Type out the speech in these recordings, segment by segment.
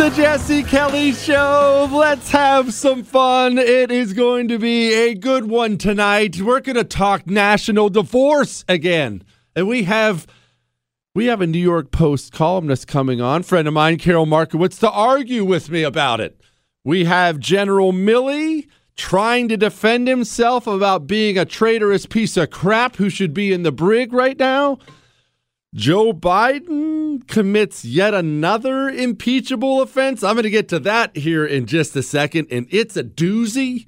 The Jesse Kelly Show. Let's have some fun. It is going to be a good one tonight. We're going to talk national divorce again. And we have we have a New York Post columnist coming on, friend of mine, Karol Markowicz, to argue with me about it. We have General Milley trying to defend himself about being a traitorous piece of crap who should be in the brig right now. Joe Biden commits yet another impeachable offense. I'm going to get to that here in just a second, and it's a doozy.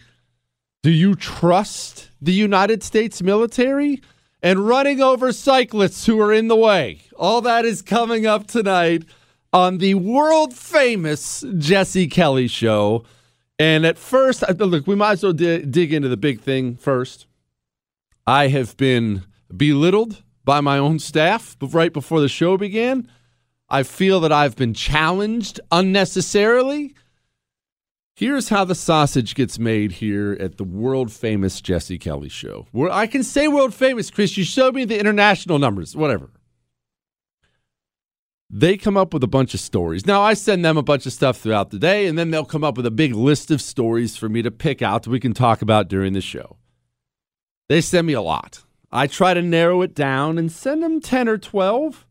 Do you trust the United States military? And running over cyclists who are in the way. All that is coming up tonight on the world famous Jesse Kelly show. And at first, look, we might as well dig into the big thing first. I have been belittled by my own staff right before the show began. I feel that I've been challenged unnecessarily. Here's how the sausage gets made here at the world famous Jesse Kelly show. Where I can say world famous, Chris. You showed me the international numbers, whatever. They come up with a bunch of stories. Now, I send them a bunch of stuff throughout the day, and then they'll come up with a big list of stories for me to pick out that we can talk about during the show. They send me a lot. I try to narrow it down and send them 10 or 12.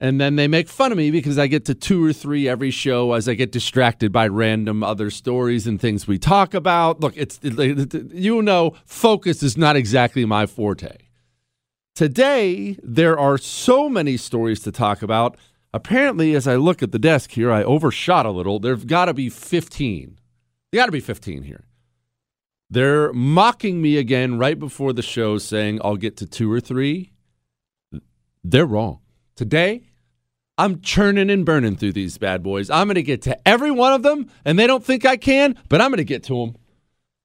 And then they make fun of me because I get to two or three every show as I get distracted by random other stories and things we talk about. Look, it's you know, focus is not exactly my forte. Today, there are so many stories to talk about. Apparently, as I look at the desk here, I overshot a little. There've got to be 15. There got to be 15 here. They're mocking me again right before the show, saying I'll get to two or three. They're wrong. Today, I'm churning and burning through these bad boys. I'm going to get to every one of them, and they don't think I can, but I'm going to get to them.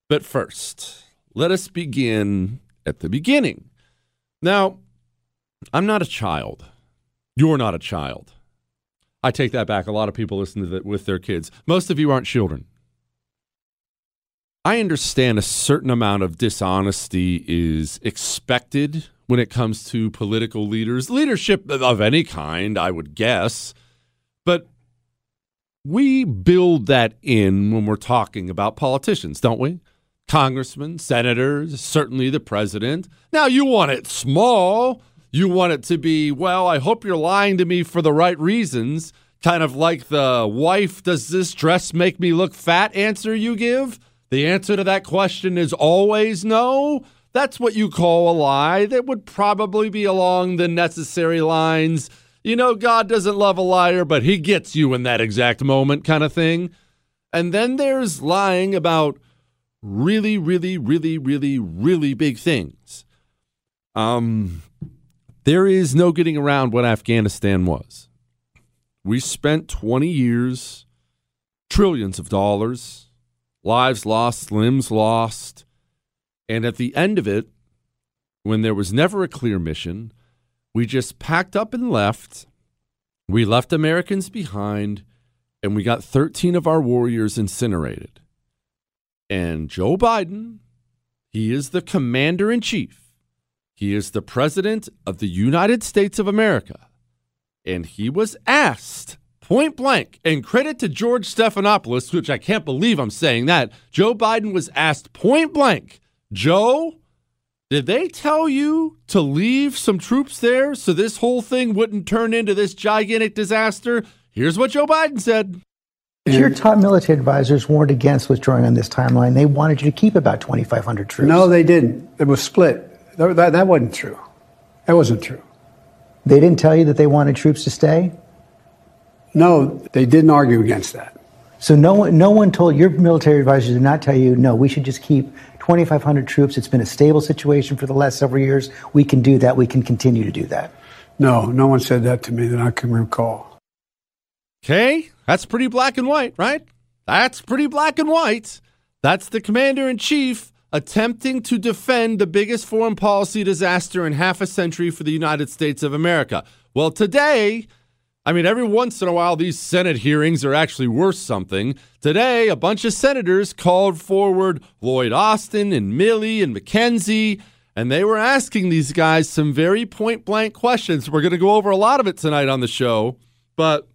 But first, let us begin at the beginning. Now, I'm not a child. You're not a child. I take that back. A lot of people listen to that with their kids. Most of you aren't children. I understand a certain amount of dishonesty is expected when it comes to political leaders, leadership of any kind, I would guess. But we build that in when we're talking about politicians, don't we? Congressmen, senators, certainly the president. Now, you want it small. You want it to be, well, I hope you're lying to me for the right reasons. Kind of like the wife, does this dress make me look fat answer you give? The answer to that question is always no. That's what you call a lie. That would probably be along the necessary lines. You know, God doesn't love a liar, but he gets you in that exact moment, kind of thing. And then there's lying about really, really, really, really, really big things. Um, there is no getting around what Afghanistan was. We spent 20 years, trillions of dollars, lives lost, limbs lost. And at the end of it, when there was never a clear mission, we just packed up and left. We left Americans behind, and we got 13 of our warriors incinerated. And Joe Biden, he is the commander in chief. He is the president of the United States of America. And he was asked point blank, and credit to George Stephanopoulos, which I can't believe I'm saying that. Joe Biden was asked point blank, Joe, did they tell you to leave some troops there so this whole thing wouldn't turn into this gigantic disaster? Here's what Joe Biden said. Your top military advisors warned against withdrawing on this timeline. They wanted you to keep about 2,500 troops. No, they didn't. It was split. That, that, that wasn't true. That wasn't true. They didn't tell you that they wanted troops to stay? No, they didn't argue against that. So no one, no one told your military advisors did not tell you, no, we should just keep 2,500 troops. It's been a stable situation for the last several years. We can do that. We can continue to do that. No, no one said that to me that I can recall. Okay, that's pretty black and white, right? That's pretty black and white. That's the commander in chief attempting to defend the biggest foreign policy disaster in half a century for the United States of America. Well, today, I mean, every once in a while, these Senate hearings are actually worth something. Today, a bunch of senators called forward Lloyd Austin and Milley and McKenzie, and they were asking these guys some very point blank questions. We're going to go over a lot of it tonight on the show, but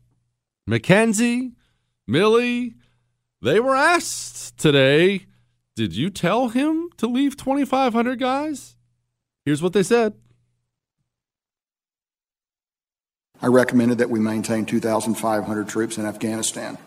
McKenzie, Milley, they were asked today did you tell him to leave 2,500 guys? Here's what they said. I recommended that we maintain 2,500 troops in Afghanistan.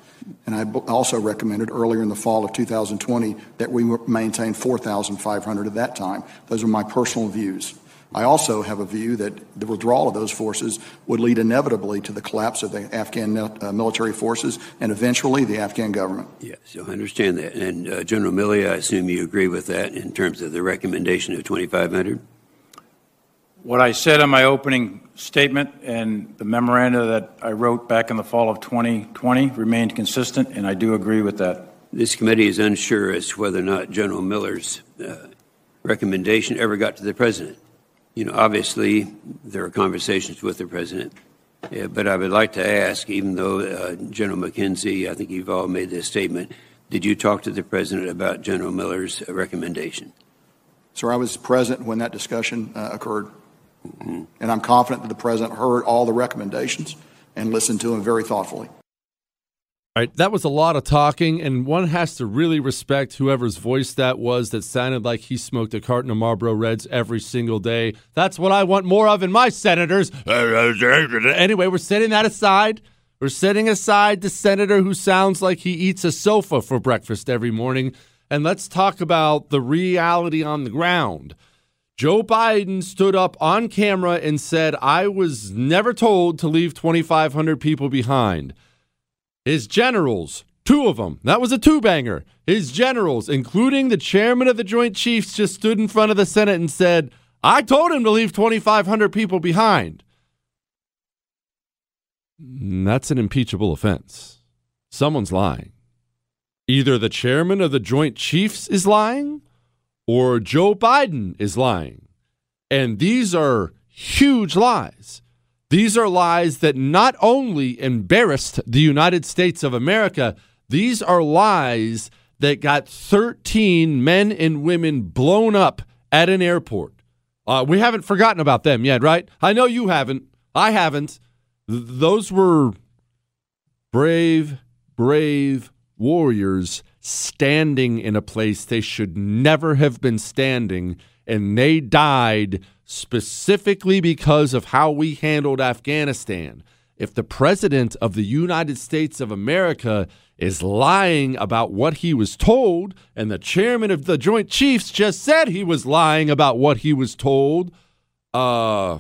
And I also recommended earlier in the fall of 2020 that we maintain 4,500 at that time. Those are my personal views. I also have a view that the withdrawal of those forces would lead inevitably to the collapse of the Afghan uh, military forces and eventually the Afghan government. Yes, I understand that. And uh, General Milley, I assume you agree with that in terms of the recommendation of 2,500? What I said in my opening statement and the memoranda that I wrote back in the fall of 2020 remained consistent, and I do agree with that. This committee is unsure as to whether or not General Milley's uh, recommendation ever got to the president. You know, obviously, there are conversations with the president, yeah, but I would like to ask, even though uh, General McKenzie, I think you've all made this statement, did you talk to the president about General Milley's recommendation? Sir, I was present when that discussion uh, occurred. And I'm confident that the president heard all the recommendations and listened to them very thoughtfully. All right, that was a lot of talking, and one has to really respect whoever's voice that was that sounded like he smoked a carton of Marlboro Reds every single day. That's what I want more of in my senators. Anyway, we're setting that aside. We're setting aside the senator who sounds like he eats a sofa for breakfast every morning, and let's talk about the reality on the ground. Joe Biden stood up on camera and said, I was never told to leave 2,500 people behind. His generals, two of them, that was a two banger. His generals, including the chairman of the Joint Chiefs, just stood in front of the Senate and said, I told him to leave 2,500 people behind. Mm, that's an impeachable offense. Someone's lying. Either the chairman of the Joint Chiefs is lying or Joe Biden is lying. And these are huge lies. These are lies that not only embarrassed the United States of America, these are lies that got 13 men and women blown up at an airport. Uh, we haven't forgotten about them yet, right? I know you haven't. I haven't. Th- those were brave, brave warriors standing in a place they should never have been standing, and they died specifically because of how we handled Afghanistan. If the president of the United States of America is lying about what he was told, and the chairman of the Joint Chiefs just said he was lying about what he was told, uh,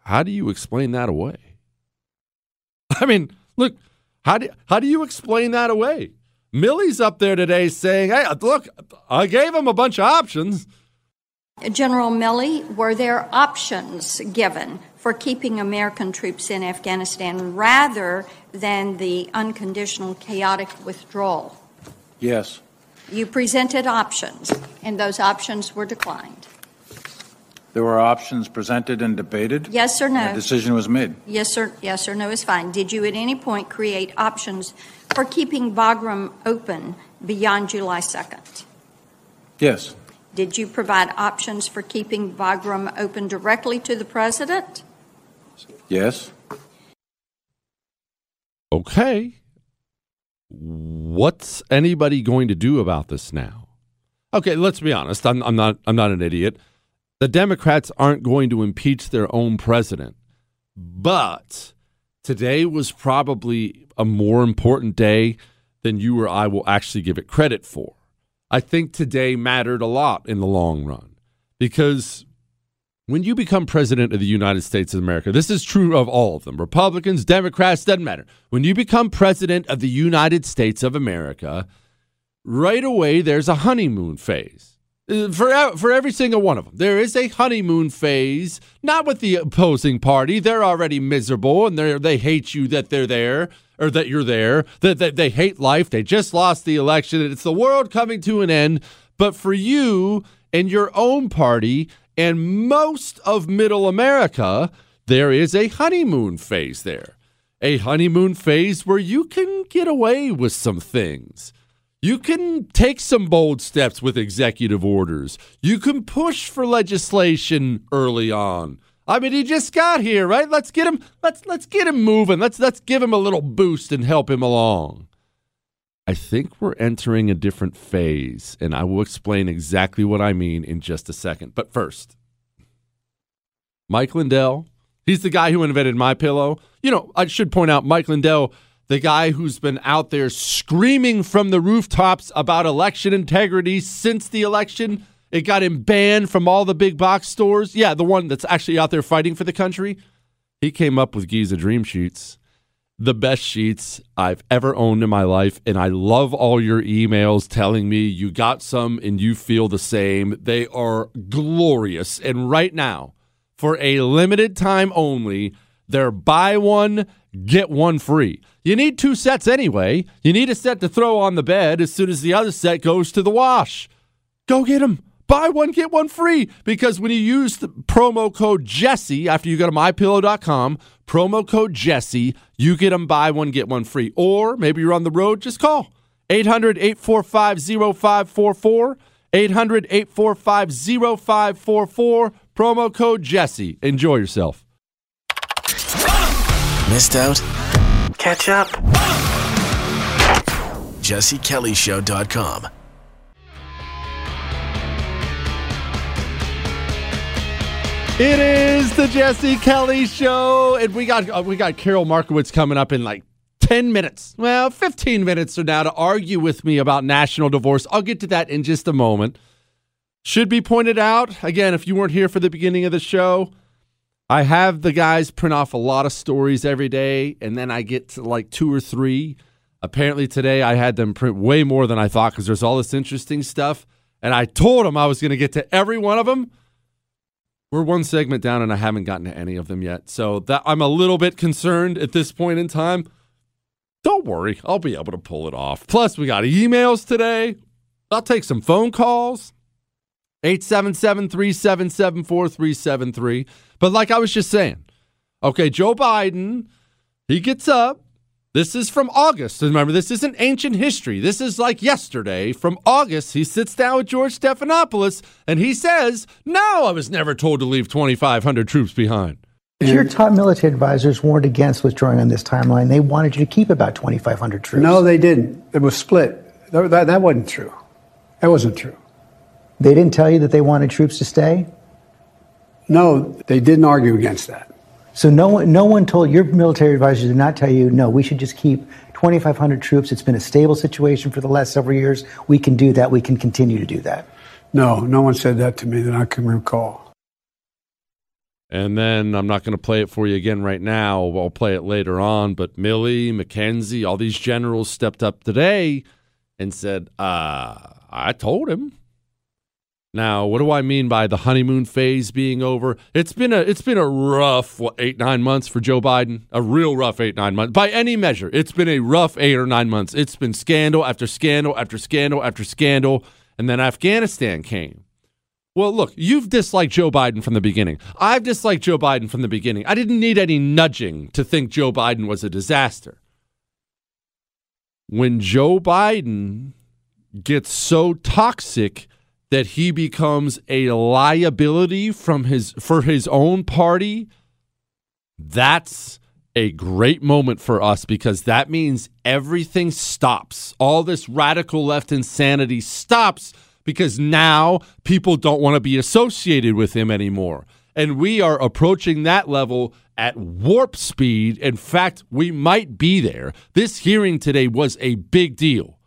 how do you explain that away? I mean, look, how do, how do you explain that away? Milley's up there today saying, hey, look, I gave him a bunch of options. General Milley, were there options given for keeping American troops in Afghanistan rather than the unconditional chaotic withdrawal? Yes. You presented options, and those options were declined. There were options presented and debated. Yes or no? A decision was made. Yes or yes or no is fine. Did you at any point create options for keeping Bagram open beyond July 2nd? Yes. Did you provide options for keeping Bagram open directly to the president? Yes. Okay. What's anybody going to do about this now? Okay, let's be honest. I'm, I'm not. I'm not an idiot. The Democrats aren't going to impeach their own president, but today was probably a more important day than you or I will actually give it credit for. I think today mattered a lot in the long run because when you become president of the United States of America, this is true of all of them Republicans, Democrats, doesn't matter. When you become president of the United States of America, right away there's a honeymoon phase. Uh, For, for every single one of them, there is a honeymoon phase, not with the opposing party. They're already miserable and they they hate you that they're there or that you're there. That, that they hate life. They just lost the election. It's the world coming to an end. But for you and your own party, and most of middle America, there is a honeymoon phase there. A honeymoon phase where you can get away with some things. You can take some bold steps with executive orders. You can push for legislation early on. I mean, he just got here, right? Let's get him let's let's get him moving. Let's let's give him a little boost and help him along. I think we're entering a different phase, and I will explain exactly what I mean in just a second. But first, Mike Lindell, he's the guy who invented my pillow. You know, I should point out Mike Lindell, the guy who's been out there screaming from the rooftops about election integrity since the election. It got him banned from all the big box stores. Yeah, the one that's actually out there fighting for the country. He came up with Giza Dream Sheets the best sheets I've ever owned in my life. And I love all your emails telling me you got some and you feel the same. They are glorious. And right now, for a limited time only, they're buy one, get one free. You need two sets anyway. You need a set to throw on the bed as soon as the other set goes to the wash. Go get them. Buy one, get one free. Because when you use the promo code Jesse after you go to mypillow.com, promo code Jesse, you get them buy one, get one free. Or maybe you're on the road, just call 800 845 0544. 800 845 0544. Promo code Jesse. Enjoy yourself. Missed out? Catch up. JesseKellyShow.com. It is the Jesse Kelly Show, and we got uh, we got Karol Markowicz coming up in like ten minutes. Well, fifteen minutes from now to argue with me about national divorce. I'll get to that in just a moment. Should be pointed out again if you weren't here for the beginning of the show. I have the guys print off a lot of stories every day, and then I get to like two or three. Apparently today I had them print way more than I thought because there's all this interesting stuff, and I told them I was going to get to every one of them. We're one segment down, and I haven't gotten to any of them yet. So that I'm a little bit concerned at this point in time. Don't worry, I'll be able to pull it off. Plus, we got emails today. I'll take some phone calls. 877 377 4373. But like I was just saying, okay, Joe Biden, he gets up. This is from August. Remember, this isn't ancient history. This is like yesterday. From August, he sits down with George Stephanopoulos and he says, No, I was never told to leave 2,500 troops behind. Your top military advisors warned against withdrawing on this timeline. They wanted you to keep about 2,500 troops. No, they didn't. It was split. That, that, that wasn't true. That wasn't true. They didn't tell you that they wanted troops to stay? No, they didn't argue against that. So no one, no one told your military advisors did not tell you, no, we should just keep 2,500 troops. It's been a stable situation for the last several years. We can do that. We can continue to do that. No, no one said that to me that I can recall. And then I'm not going to play it for you again right now. I'll play it later on. But Milley, McKenzie, all these generals stepped up today and said, uh, I told him. Now, what do I mean by the honeymoon phase being over? It's been a it's been a rough what, eight nine months for Joe Biden. A real rough eight nine months by any measure. It's been a rough eight or nine months. It's been scandal after scandal after scandal after scandal, and then Afghanistan came. Well, look, you've disliked Joe Biden from the beginning. I've disliked Joe Biden from the beginning. I didn't need any nudging to think Joe Biden was a disaster. When Joe Biden gets so toxic that he becomes a liability from his for his own party, that's a great moment for us because that means everything stops. All this radical left insanity stops because now people don't want to be associated with him anymore. And we are approaching that level at warp speed. In fact, we might be there. This hearing today was a big deal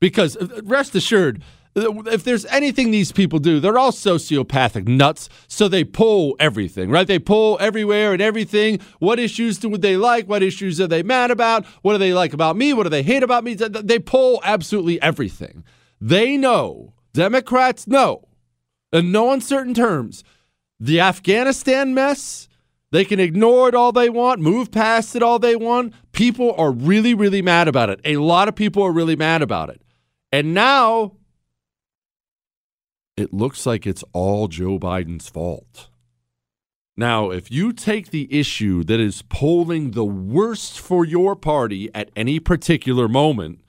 because rest assured, if there's anything these people do, they're all sociopathic nuts. So they pull everything, right? They pull everywhere and everything. What issues do they like? What issues are they mad about? What do they like about me? What do they hate about me? They pull absolutely everything. They know, Democrats know, in no uncertain terms, the Afghanistan mess, they can ignore it all they want, move past it all they want. People are really, really mad about it. A lot of people are really mad about it. And now it looks like it's all Joe Biden's fault. Now, if you take the issue that is polling the worst for your party at any particular moment,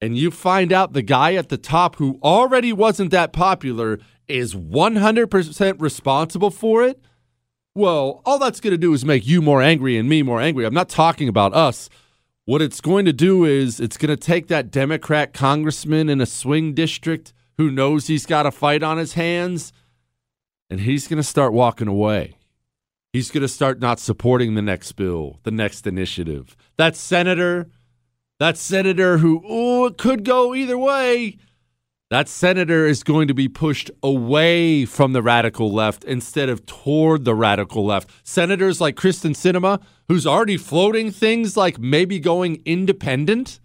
and you find out the guy at the top who already wasn't that popular is 100% responsible for it, well, all that's going to do is make you more angry and me more angry. I'm not talking about us. What it's going to do is it's going to take that Democrat congressman in a swing district who knows he's got a fight on his hands, and he's going to start walking away. He's going to start not supporting the next bill, the next initiative. That senator, that senator who, it could go either way. That senator is going to be pushed away from the radical left instead of toward the radical left. Senators like Kyrsten Sinema, who's already floating things like maybe going independent.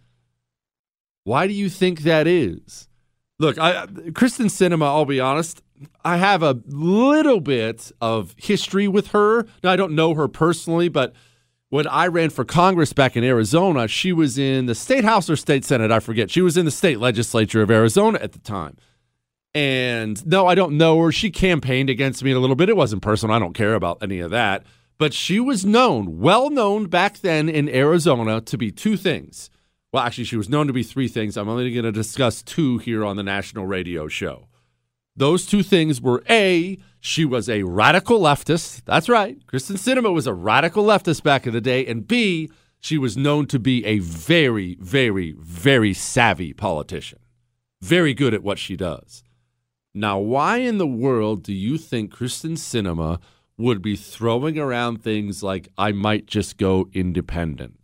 Why do you think that is? Look, I, Kyrsten Sinema, I'll be honest, I have a little bit of history with her. Now, I don't know her personally, but when I ran for Congress back in Arizona, she was in the state house or state senate, I forget. She was in the state legislature of Arizona at the time. And no, I don't know her. She campaigned against me a little bit. It wasn't personal. I don't care about any of that. But she was known, well known back then in Arizona to be two things well, actually, she was known to be three things. I'm only going to discuss two here on the national radio show. Those two things were A, she was a radical leftist. That's right. Kyrsten Sinema was a radical leftist back in the day. And B, she was known to be a very, very, very savvy politician. Very good at what she does. Now, why in the world do you think Kyrsten Sinema would be throwing around things like, I might just go independent?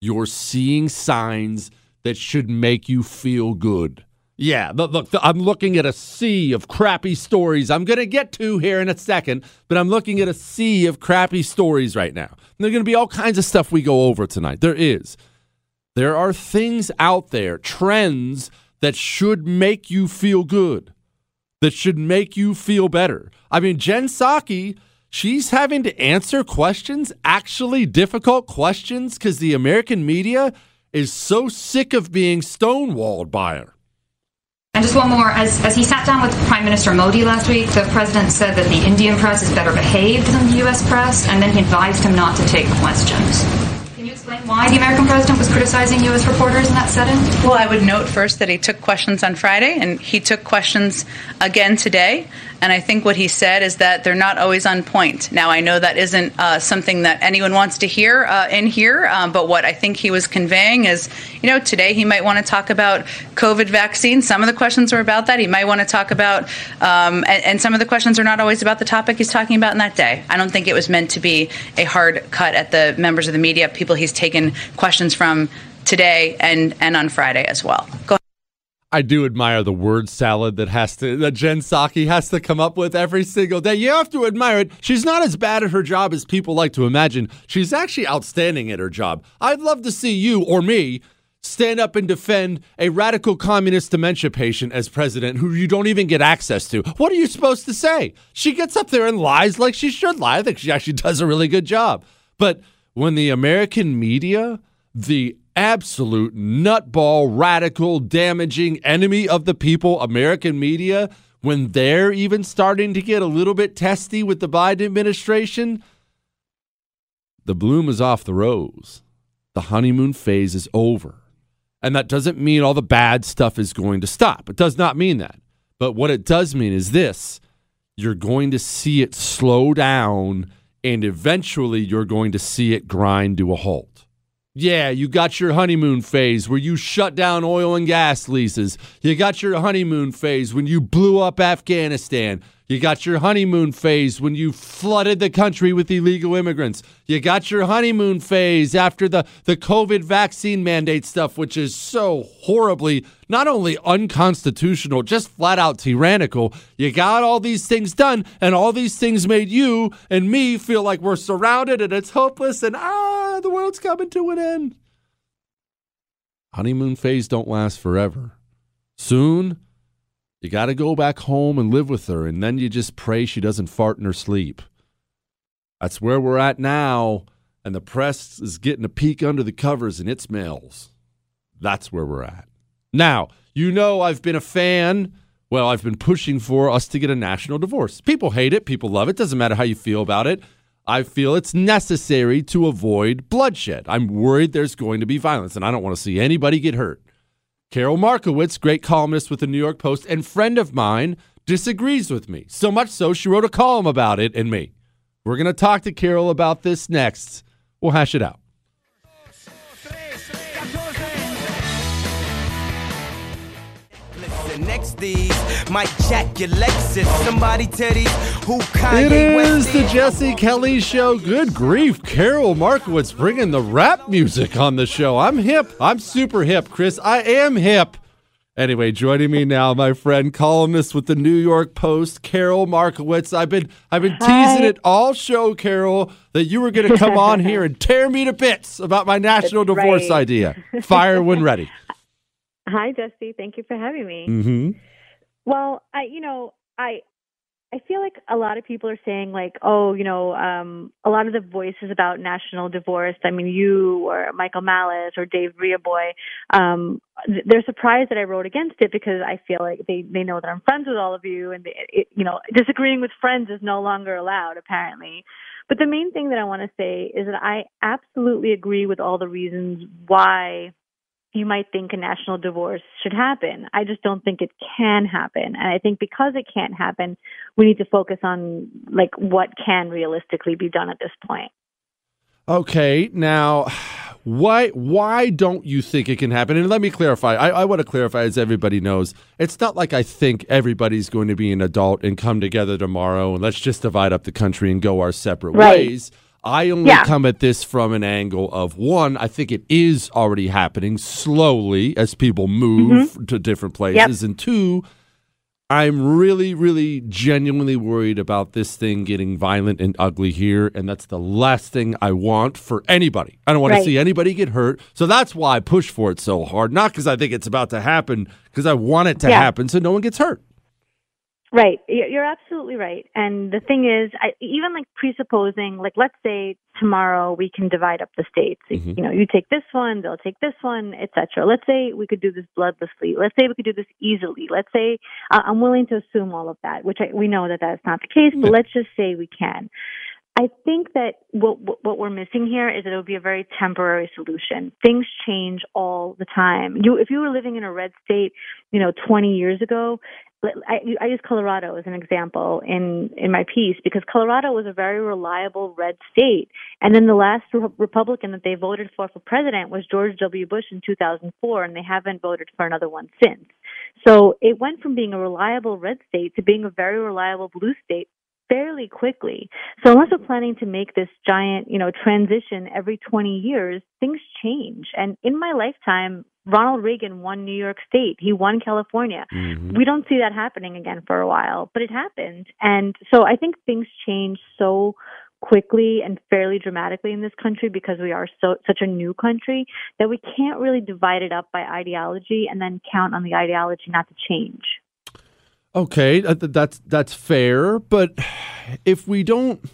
You're seeing signs that should make you feel good. Yeah, look, look, I'm looking at a sea of crappy stories. I'm going to get to here in a second, but I'm looking at a sea of crappy stories right now. And there's going to be all kinds of stuff we go over tonight. There is. There are things out there, trends that should make you feel good, that should make you feel better. I mean, Jen Psaki she's having to answer questions, actually difficult questions, because the American media is so sick of being stonewalled by her. And just one more. As, as he sat down with Prime Minister Modi last week, the president said that the Indian press is better behaved than the U.S. press, and then he advised him not to take questions. Can you explain why the American president was criticizing U.S. reporters in that setting? Well, I would note first that he took questions on Friday, and he took questions again today. And I think what he said is that they're not always on point. Now, I know that isn't uh, something that anyone wants to hear uh, in here, um, but what I think he was conveying is, you know, today he might want to talk about COVID vaccine. Some of the questions were about that. He might want to talk about, um, and, and some of the questions are not always about the topic he's talking about in that day. I don't think it was meant to be a hard cut at the members of the media, people he's taken questions from today and, and on Friday as well. Go ahead. I do admire the word salad that has to that Jen Psaki has to come up with every single day. You have to admire it. She's not as bad at her job as people like to imagine. She's actually outstanding at her job. I'd love to see you or me stand up and defend a radical communist dementia patient as president who you don't even get access to. What are you supposed to say? She gets up there and lies like she should lie. I think she actually does a really good job. But when the American media, the absolute nutball, radical, damaging enemy of the people, American media, when they're even starting to get a little bit testy with the Biden administration, the bloom is off the rose. The honeymoon phase is over. And that doesn't mean all the bad stuff is going to stop. It does not mean that. But what it does mean is this you're going to see it slow down, and eventually you're going to see it grind to a halt. Yeah, you got your honeymoon phase where you shut down oil and gas leases. You got your honeymoon phase when you blew up Afghanistan. You got your honeymoon phase when you flooded the country with illegal immigrants. You got your honeymoon phase after the, the COVID vaccine mandate stuff, which is so horribly not only unconstitutional, just flat out tyrannical. You got all these things done, and all these things made you and me feel like we're surrounded and it's hopeless and ah, the world's coming to an end. Honeymoon phase don't last forever. Soon, you got to go back home and live with her, and then you just pray she doesn't fart in her sleep. That's where we're at now, and the press is getting a peek under the covers in its mails. That's where we're at. Now, you know I've been a fan. Well, I've been pushing for us to get a national divorce. People hate it, people love it. Doesn't matter how you feel about it. I feel it's necessary to avoid bloodshed. I'm worried there's going to be violence, and I don't want to see anybody get hurt. Karol Markowicz, great columnist with the New York Post and friend of mine, disagrees with me. So much so, she wrote a column about it and me. We're going to talk to Karol about this next. We'll hash it out. Next these might jack your Lexus. Somebody tell these who Kanye It is the Jesse Kelly Show. Good grief. Karol Markowicz bringing the rap music on the show. I'm hip. I'm super hip, Chris. I am hip. Anyway, joining me now, my friend, columnist with the New York Post, Karol Markowicz. I've been I've been Hi. teasing it all show, Karol, that you were going to come on here and tear me to bits about my national That's divorce right. idea. Fire when ready. Hi, Jesse. Thank you for having me. Mm-hmm. Well, I, you know, I, I feel like a lot of people are saying like, oh, you know, um, a lot of the voices about national divorce. I mean, you or Michael Malice or Dave Reaboi, um, they're surprised that I wrote against it because I feel like they they know that I'm friends with all of you, and they, it, you know, disagreeing with friends is no longer allowed apparently. But the main thing that I want to say is that I absolutely agree with all the reasons why you might think a national divorce should happen. I just don't think it can happen. And I think because it can't happen, we need to focus on like what can realistically be done at this point. Okay, now why why don't you think it can happen? And let me clarify. I, I want to clarify, as everybody knows, it's not like I think everybody's going to be an adult and come together tomorrow and let's just divide up the country and go our separate Right. ways. I only Yeah. come at this from an angle of one, I think it is already happening slowly as people move mm-hmm. to different places. And two, I'm really, really genuinely worried about this thing getting violent and ugly here. And that's the last thing I want for anybody. I don't want Right. to see anybody get hurt. So that's why I push for it so hard. Not because I think it's about to happen, because I want it to Yeah. happen so no one gets hurt. Right. You're absolutely right. And the thing is, I, even like presupposing, like let's say tomorrow we can divide up the states. Mm-hmm. You know, you take this one, they'll take this one, etc. Let's say we could do this bloodlessly. Let's say we could do this easily. Let's say uh, I'm willing to assume all of that, which I, we know that that's not the case. But let's just say we can. I think that what what what we're missing here is that it would be a very temporary solution. Things change all the time. You if you were living in a red state, you know, 20 years ago, I, I use Colorado as an example in in my piece because Colorado was a very reliable red state, and then the last re- Republican that they voted for for president was George W. Bush in 2004, and they haven't voted for another one since. So it went from being a reliable red state to being a very reliable blue state fairly quickly. So unless we're planning to make this giant, you know, transition every 20 years, things change. And in my lifetime, Ronald Reagan won New York State. He won California. Mm-hmm. We don't see that happening again for a while, but it happened. And so I think things change so quickly and fairly dramatically in this country because we are so such a new country that we can't really divide it up by ideology and then count on the ideology not to change. Okay, that's that's fair, but if we don't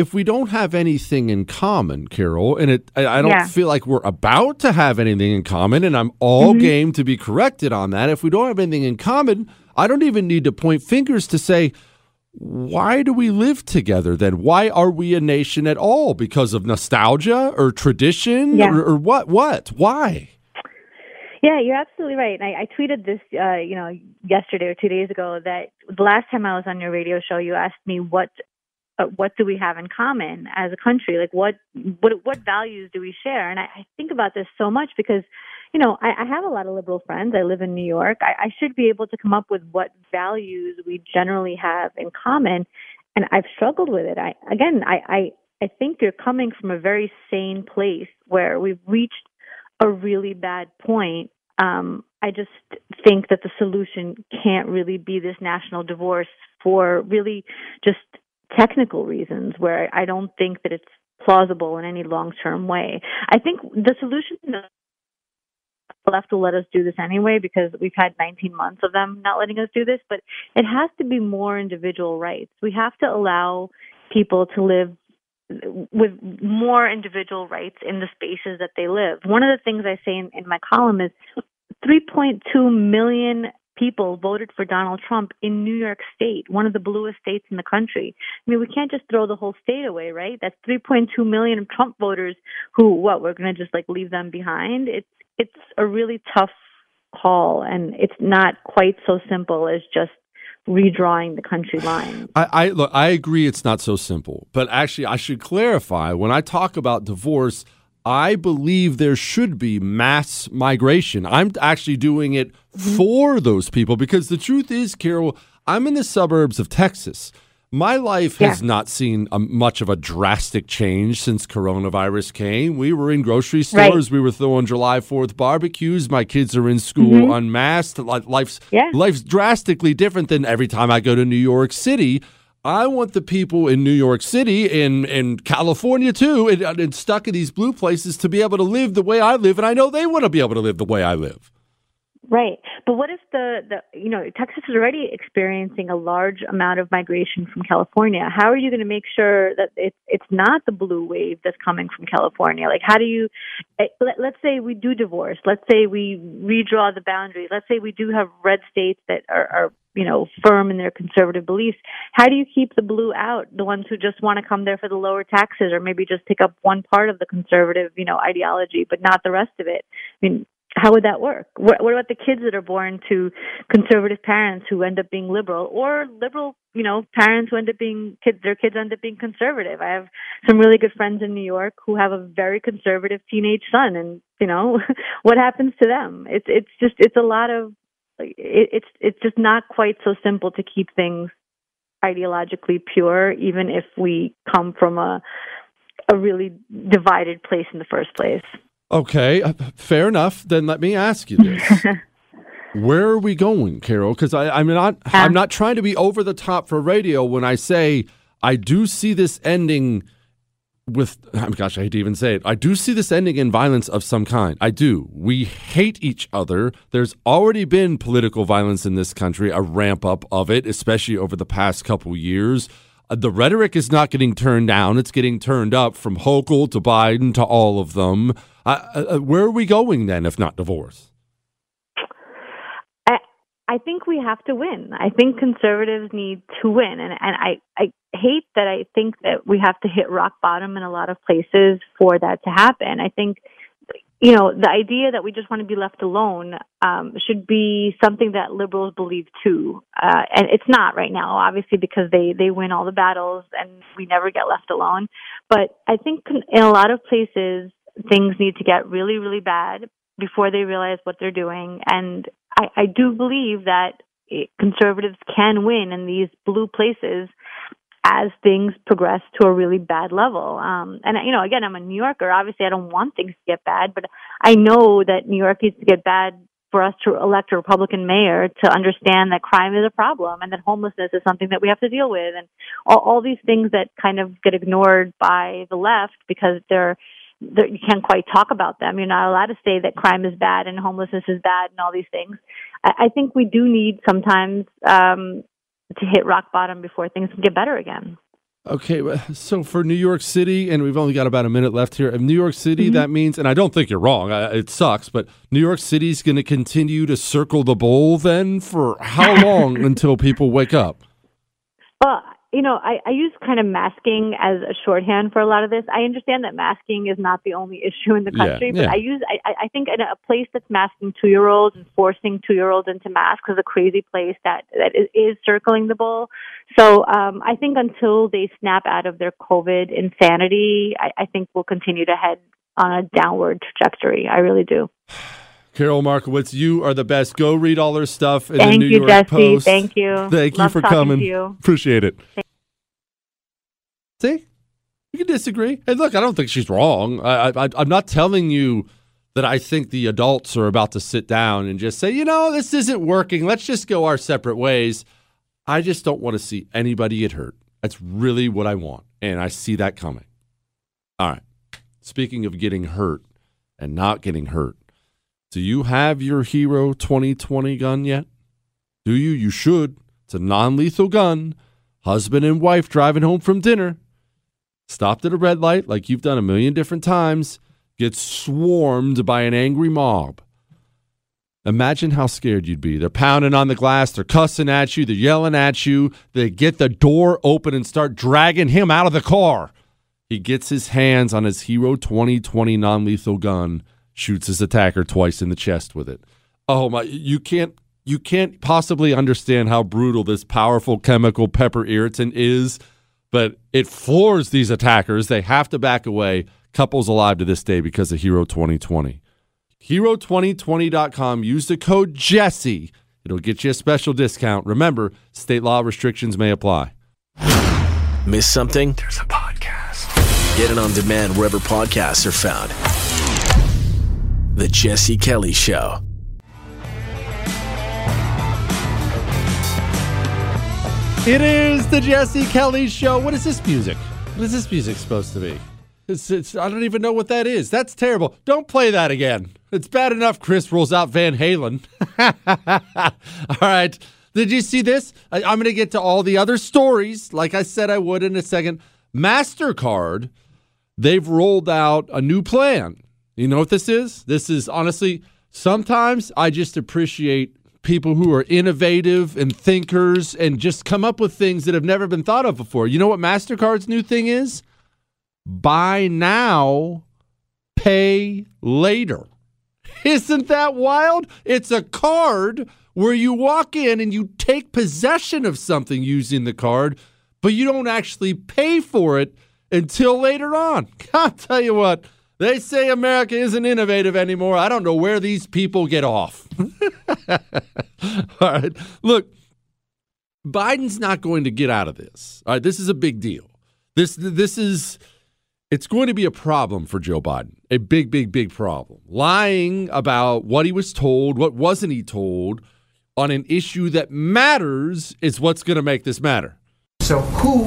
if we don't have anything in common, Karol, and it I, I don't Yeah. feel like we're about to have anything in common, and I'm all Mhm. game to be corrected on that. If we don't have anything in common, I don't even need to point fingers to say why do we live together then? Why are we a nation at all? Because of nostalgia or tradition Yeah. or, or what? What? Why? Yeah, you're absolutely right. And I, I tweeted this, uh, you know, yesterday or two days ago that the last time I was on your radio show, you asked me what, uh, what do we have in common as a country? Like what, what, what values do we share? And I, I think about this so much because, you know, I, I have a lot of liberal friends. I live in New York. I, I should be able to come up with what values we generally have in common, and I've struggled with it. I again, I, I, I think you're coming from a very sane place where we've reached a really bad point. Um, I just think that the solution can't really be this national divorce for really just technical reasons where I don't think that it's plausible in any long term way. I think the solution left will let us do this anyway because we've had 19 months of them not letting us do this, but it has to be more individual rights. We have to allow people to live with more individual rights in the spaces that they live. One of the things I say in, in my column is 3.2 million people voted for Donald Trump in New York State, one of the bluest states in the country. I mean, we can't just throw the whole state away, right? That's 3.2 million Trump voters who, what, we're going to just like leave them behind? It's it's a really tough call, and it's not quite so simple as just redrawing the country line. I, I look. I agree. It's not so simple, but actually, I should clarify. When I talk about divorce, I believe there should be mass migration. I'm actually doing it for those people because the truth is, Karol, I'm in the suburbs of Texas. My life has not seen a, much of a drastic change since coronavirus came. We were in grocery Right. stores. We were throwing July 4th barbecues. My kids are in school Mhm. unmasked. Li- Life's life's drastically different than every time I go to New York City. I want the people in New York City, and, in California too, and, and stuck in these blue places to be able to live the way I live, and I know they want to be able to live the way I live. Right. But what if the, the you know, Texas is already experiencing a large amount of migration from California. How are you going to make sure that it's it's not the blue wave that's coming from California? Like how do you eh, let, let's say we do divorce. Let's say we redraw the boundaries. Let's say we do have red states that are, are you know, firm in their conservative beliefs. How do you keep the blue out? The ones who just want to come there for the lower taxes or maybe just pick up one part of the conservative, you know, ideology, but not the rest of it. I mean, how would that work? What, what about the kids that are born to conservative parents who end up being liberal, or liberal, you know, parents who end up being kids? Their kids end up being conservative. I have some really good friends in New York who have a very conservative teenage son, and you know, what happens to them? It's it's just it's a lot of it, it's it's just not quite so simple to keep things ideologically pure, even if we come from a a really divided place in the first place. Okay, uh, fair enough. Then let me ask you this: Where are we going, Karol? Because I'm not, I'm not trying to be over the top for radio when I say I do see this ending with. Oh gosh, I hate to even say it. I do see this ending in violence of some kind. I do. We hate each other. There's already been political violence in this country, a ramp up of it, especially over the past couple years. Uh, the rhetoric is not getting turned down; it's getting turned up from Hochul to Biden to all of them. Uh, uh, where are we going then, if not divorce? I think we have to win. I think conservatives need to win, and and I I hate that I think that we have to hit rock bottom in a lot of places for that to happen. I think you know the idea that we just want to be left alone um, should be something that liberals believe too, uh, and it's not right now, obviously because they they win all the battles and we never get left alone. But I think in a lot of places things need to get really really bad before they realize what they're doing. And I, I do believe that conservatives can win in these blue places as things progress to a really bad level. Um, and you know, again, I'm a New Yorker. Obviously, I don't want things to get bad, but I know that New York needs to get bad for us to elect a Republican mayor to understand that crime is a problem and that homelessness is something that we have to deal with and all, all these things that kind of get ignored by the left because they're, they're you can't quite talk about them. You're not allowed to say that crime is bad and homelessness is bad and all these things. I, I think we do need sometimes um, to hit rock bottom before things can get better again. Okay, so for New York City, and we've only got about a minute left here. In New York City, that means, and I don't think you're wrong. It sucks, but New York City's going to continue to circle the bowl then for how long until people wake up? Well, you know, I, I use kind of masking as a shorthand for a lot of this. I understand that masking is not the only issue in the Yeah, country, but. I use, I, I think in a place that's masking two year olds and forcing two year olds into masks is a crazy place that, that is, is circling the bowl. So um, I think until they snap out of their COVID insanity, I, I think we'll continue to head on a downward trajectory. I really do. Karol Markowicz, you are the best. Go read all her stuff in Thank the New you, York Jesse. Post. Thank you. Thank you Love for coming. you. Appreciate it. See, you can disagree. And look, I don't think she's wrong. I, I, I'm not telling you that I think the adults are about to sit down and just say, you know, this isn't working. Let's just go our separate ways. I just don't want to see anybody get hurt. That's really what I want. And I see that coming. All right. Speaking of getting hurt and not getting hurt, do you have your Hero 2020 gun yet? Do you? You should. It's a non lethal gun. Husband and wife driving home from dinner. Stopped at a red light like you've done a million different times. Gets swarmed by an angry mob. Imagine how scared you'd be. They're pounding on the glass, they're cussing at you, they're yelling at you. They get the door open and start dragging him out of the car. He gets his hands on his Hero 2020 non lethal gun, shoots his attacker twice in the chest with it. Oh my, you can't. You can't possibly understand how brutal this powerful chemical pepper irritant is, but it floors these attackers. They have to back away. Couples alive to this day because of Hero 2020. Hero2020.com. Use the code Jesse. It'll get you a special discount. Remember, state law restrictions may apply. Miss something? There's a podcast. Get it on demand wherever podcasts are found. The Jesse Kelly Show. It is the Jesse Kelly Show. What is this music? What is this music supposed to be? It's, it's, I don't even know what that is. That's terrible. Don't play that again. It's bad enough Chris rolls out Van Halen. all right. Did you see this? I, I'm going to get to all the other stories, like I said I would in a second. MasterCard, they've rolled out a new plan. You know what this is? This is honestly, sometimes I just appreciate people who are innovative and thinkers and just come up with things that have never been thought of before. You know what MasterCard's new thing is? Buy now, pay later. Isn't that wild? It's a card where you walk in and you take possession of something using the card, but you don't actually pay for it until later on. I'll tell you what, they say America isn't innovative anymore. I don't know where these people get off. All right. Look, Biden's not going to get out of this. All right, this is a big deal. This this is it's going to be a problem for Joe Biden. A big big big problem. Lying about what he was told, what wasn't he told on an issue that matters is what's going to make this matter. So who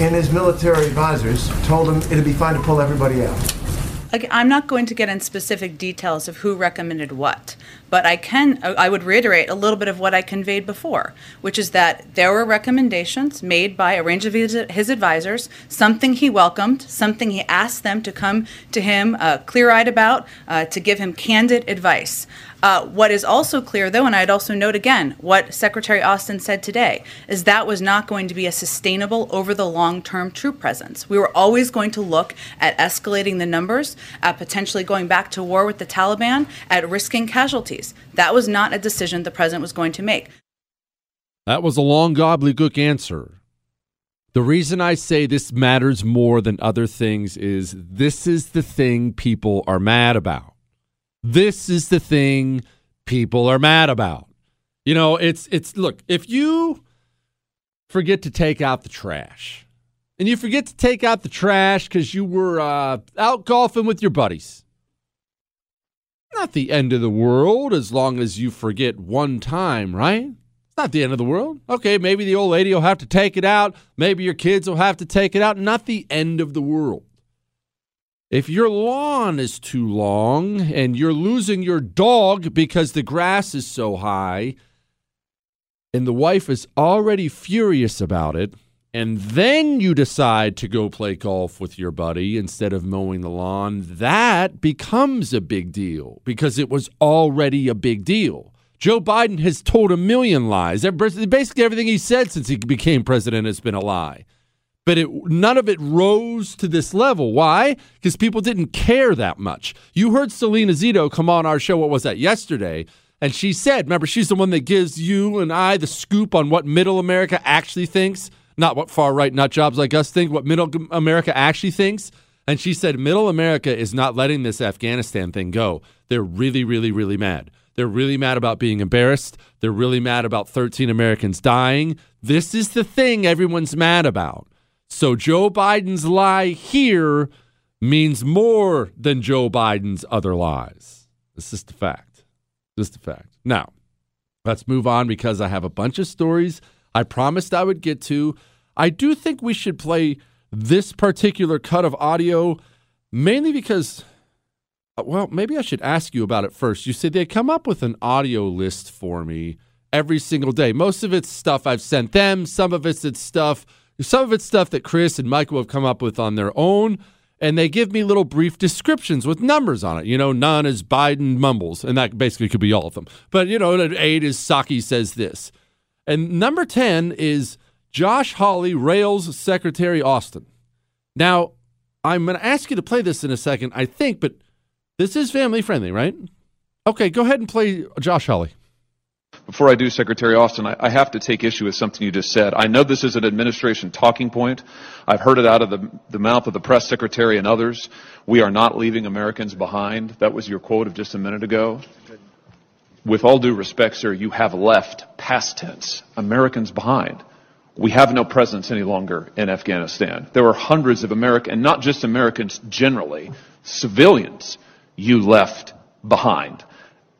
and his military advisors told him it'd be fine to pull everybody out? I'm not going to get in specific details of who recommended what, but I can I would reiterate a little bit of what I conveyed before, which is that there were recommendations made by a range of his, his advisors, something he welcomed, something he asked them to come to him uh, clear-eyed about, uh, to give him candid advice. Uh, what is also clear, though, and I'd also note again what Secretary Austin said today, is that was not going to be a sustainable over the long term troop presence. We were always going to look at escalating the numbers, at potentially going back to war with the Taliban, at risking casualties. That was not a decision the president was going to make. That was a long gobbledygook answer. The reason I say this matters more than other things is this is the thing people are mad about. This is the thing people are mad about. You know, it's it's look, if you forget to take out the trash, and you forget to take out the trash because you were uh, out golfing with your buddies, Not the end of the world as long as you forget one time, right? It's not the end of the world. Okay, maybe the old lady will have to take it out. Maybe your kids will have to take it out. Not the end of the world. If your lawn is too long and you're losing your dog because the grass is so high, and the wife is already furious about it, and then you decide to go play golf with your buddy instead of mowing the lawn, that becomes a big deal because it was already a big deal. Joe Biden has told a million lies. Basically, everything he said since he became president has been a lie. But it, none of it rose to this level. Why? Because people didn't care that much. You heard Selena Zito come on our show, what was that, yesterday? And she said, remember, she's the one that gives you and I the scoop on what middle America actually thinks not what far right nut jobs like us think, what middle America actually thinks. And she said, Middle America is not letting this Afghanistan thing go. They're really, really, really mad. They're really mad about being embarrassed. They're really mad about 13 Americans dying. This is the thing everyone's mad about. So Joe Biden's lie here means more than Joe Biden's other lies. This is the fact. Is the fact. Now, let's move on because I have a bunch of stories I promised I would get to. I do think we should play this particular cut of audio mainly because, uh, well, maybe I should ask you about it first. You said they come up with an audio list for me every single day. Most of it's stuff I've sent them, some of it's, it's stuff. Some of it's stuff that Chris and Michael have come up with on their own, and they give me little brief descriptions with numbers on it. You know, none is Biden mumbles, and that basically could be all of them. But, you know, eight is Psaki says this. And number 10 is Josh Hawley rails Secretary Austin. Now, I'm going to ask you to play this in a second, I think, but this is family friendly, right? Okay, go ahead and play Josh Hawley. Before I do, Secretary Austin, I, I, have to take issue with something you just said. I know this is an administration talking point. I've heard it out of the, the mouth of the press secretary and others. We are not leaving Americans behind. That was your quote of just a minute ago with all due respect, sir, you have left past tense Americans behind. We have no presence any longer in Afghanistan. There were hundreds of American, and not just Americans generally, civilians you left behind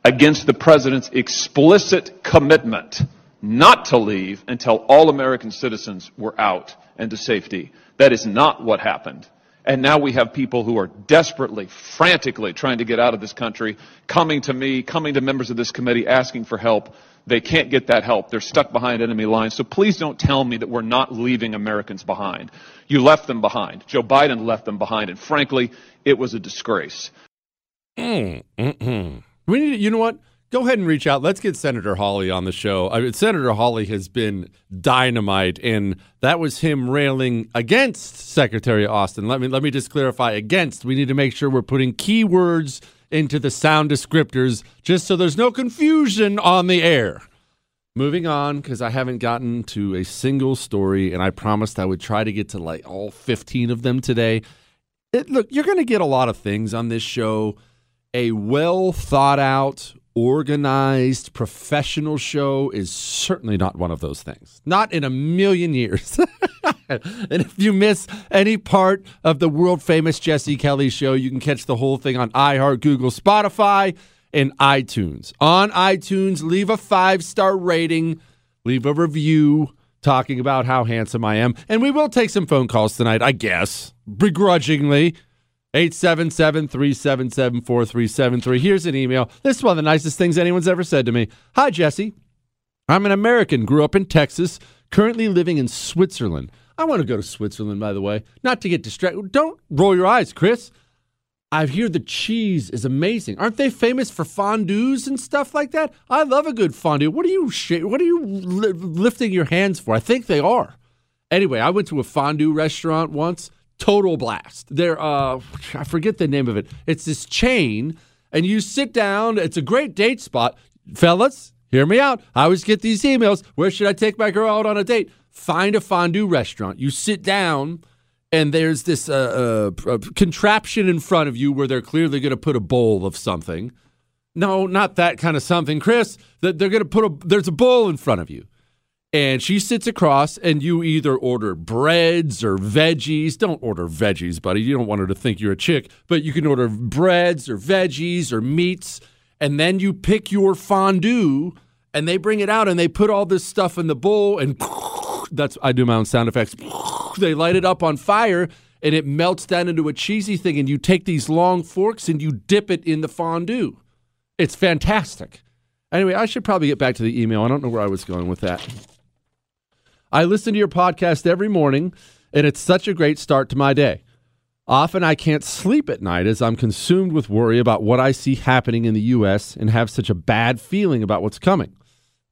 against the president's explicit commitment not to leave until all American citizens were out and to safety. That is not what happened. And now we have people who are desperately, frantically trying to get out of this country, coming to me, coming to members of this committee, asking for help. They can't get that help. They're stuck behind enemy lines. So please don't tell me that we're not leaving Americans behind. You left them behind. Joe Biden left them behind. And frankly, it was a disgrace. Mm, mm-hmm. We need, you know what? go ahead and reach out. Let's get Senator Hawley on the show. I mean, Senator Hawley has been dynamite, and that was him railing against Secretary Austin. Let me let me just clarify against. We need to make sure we're putting keywords into the sound descriptors, just so there's no confusion on the air. Moving on, because I haven't gotten to a single story, and I promised I would try to get to like all 15 of them today. It, look, you're going to get a lot of things on this show. A well thought out, organized professional show is certainly not one of those things. Not in a million years. and if you miss any part of the world famous Jesse Kelly show, you can catch the whole thing on iHeart, Google, Spotify, and iTunes. On iTunes, leave a five star rating, leave a review talking about how handsome I am. And we will take some phone calls tonight, I guess, begrudgingly. 877 377 4373. Here's an email. This is one of the nicest things anyone's ever said to me. Hi, Jesse. I'm an American, grew up in Texas, currently living in Switzerland. I want to go to Switzerland, by the way, not to get distracted. Don't roll your eyes, Chris. I hear the cheese is amazing. Aren't they famous for fondues and stuff like that? I love a good fondue. What are you sh- what are you li- lifting your hands for? I think they are. Anyway, I went to a fondue restaurant once total blast. There, uh, I forget the name of it. It's this chain, and you sit down. It's a great date spot, fellas. Hear me out. I always get these emails. Where should I take my girl out on a date? Find a fondue restaurant. You sit down, and there's this uh, uh, uh contraption in front of you where they're clearly going to put a bowl of something. No, not that kind of something, Chris. That they're going to put a. There's a bowl in front of you And she sits across, and you either order breads or veggies. Don't order veggies, buddy. You don't want her to think you're a chick, but you can order breads or veggies or meats. And then you pick your fondue, and they bring it out, and they put all this stuff in the bowl, and that's, I do my own sound effects. They light it up on fire, and it melts down into a cheesy thing. And you take these long forks and you dip it in the fondue. It's fantastic. Anyway, I should probably get back to the email. I don't know where I was going with that. I listen to your podcast every morning, and it's such a great start to my day. Often I can't sleep at night as I'm consumed with worry about what I see happening in the U.S. and have such a bad feeling about what's coming.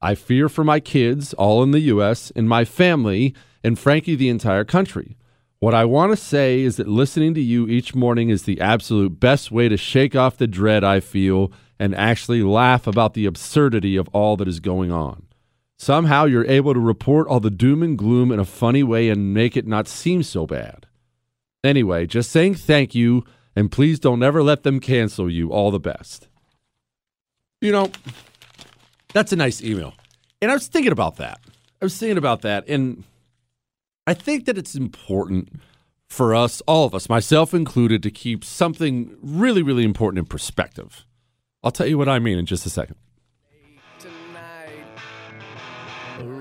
I fear for my kids, all in the U.S., and my family, and frankly, the entire country. What I want to say is that listening to you each morning is the absolute best way to shake off the dread I feel and actually laugh about the absurdity of all that is going on. Somehow you're able to report all the doom and gloom in a funny way and make it not seem so bad. Anyway, just saying thank you, and please don't ever let them cancel you. All the best. You know, that's a nice email. And I was thinking about that. I was thinking about that. And I think that it's important for us, all of us, myself included, to keep something really, really important in perspective. I'll tell you what I mean in just a second.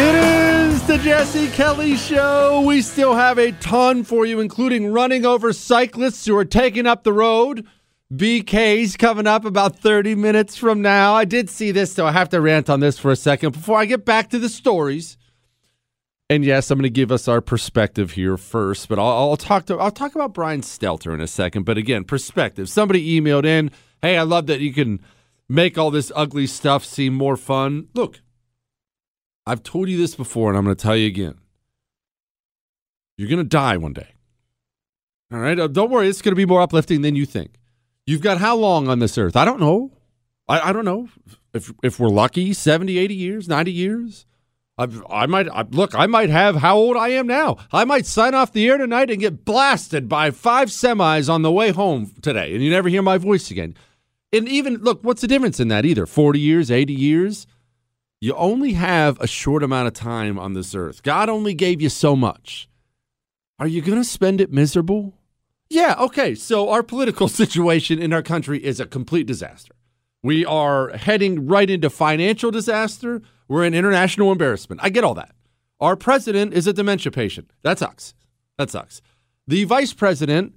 It is the Jesse Kelly Show. We still have a ton for you, including running over cyclists who are taking up the road. BK's coming up about 30 minutes from now. I did see this, so I have to rant on this for a second before I get back to the stories. And yes, I'm going to give us our perspective here first, but I'll, I'll talk to I'll talk about Brian Stelter in a second. But again, perspective. Somebody emailed in, "Hey, I love that you can make all this ugly stuff seem more fun." Look, I've told you this before, and I'm going to tell you again. You're going to die one day. All right? Uh, don't worry, it's going to be more uplifting than you think. You've got how long on this earth? I don't know. I, I don't know. If, if we're lucky, 70, 80 years, 90 years. I, I might I, look. I might have how old I am now. I might sign off the air tonight and get blasted by five semis on the way home today, and you never hear my voice again. And even look, what's the difference in that? Either forty years, eighty years. You only have a short amount of time on this earth. God only gave you so much. Are you going to spend it miserable? Yeah, okay. So our political situation in our country is a complete disaster. We are heading right into financial disaster. We're in international embarrassment. I get all that. Our president is a dementia patient. That sucks. That sucks. The vice president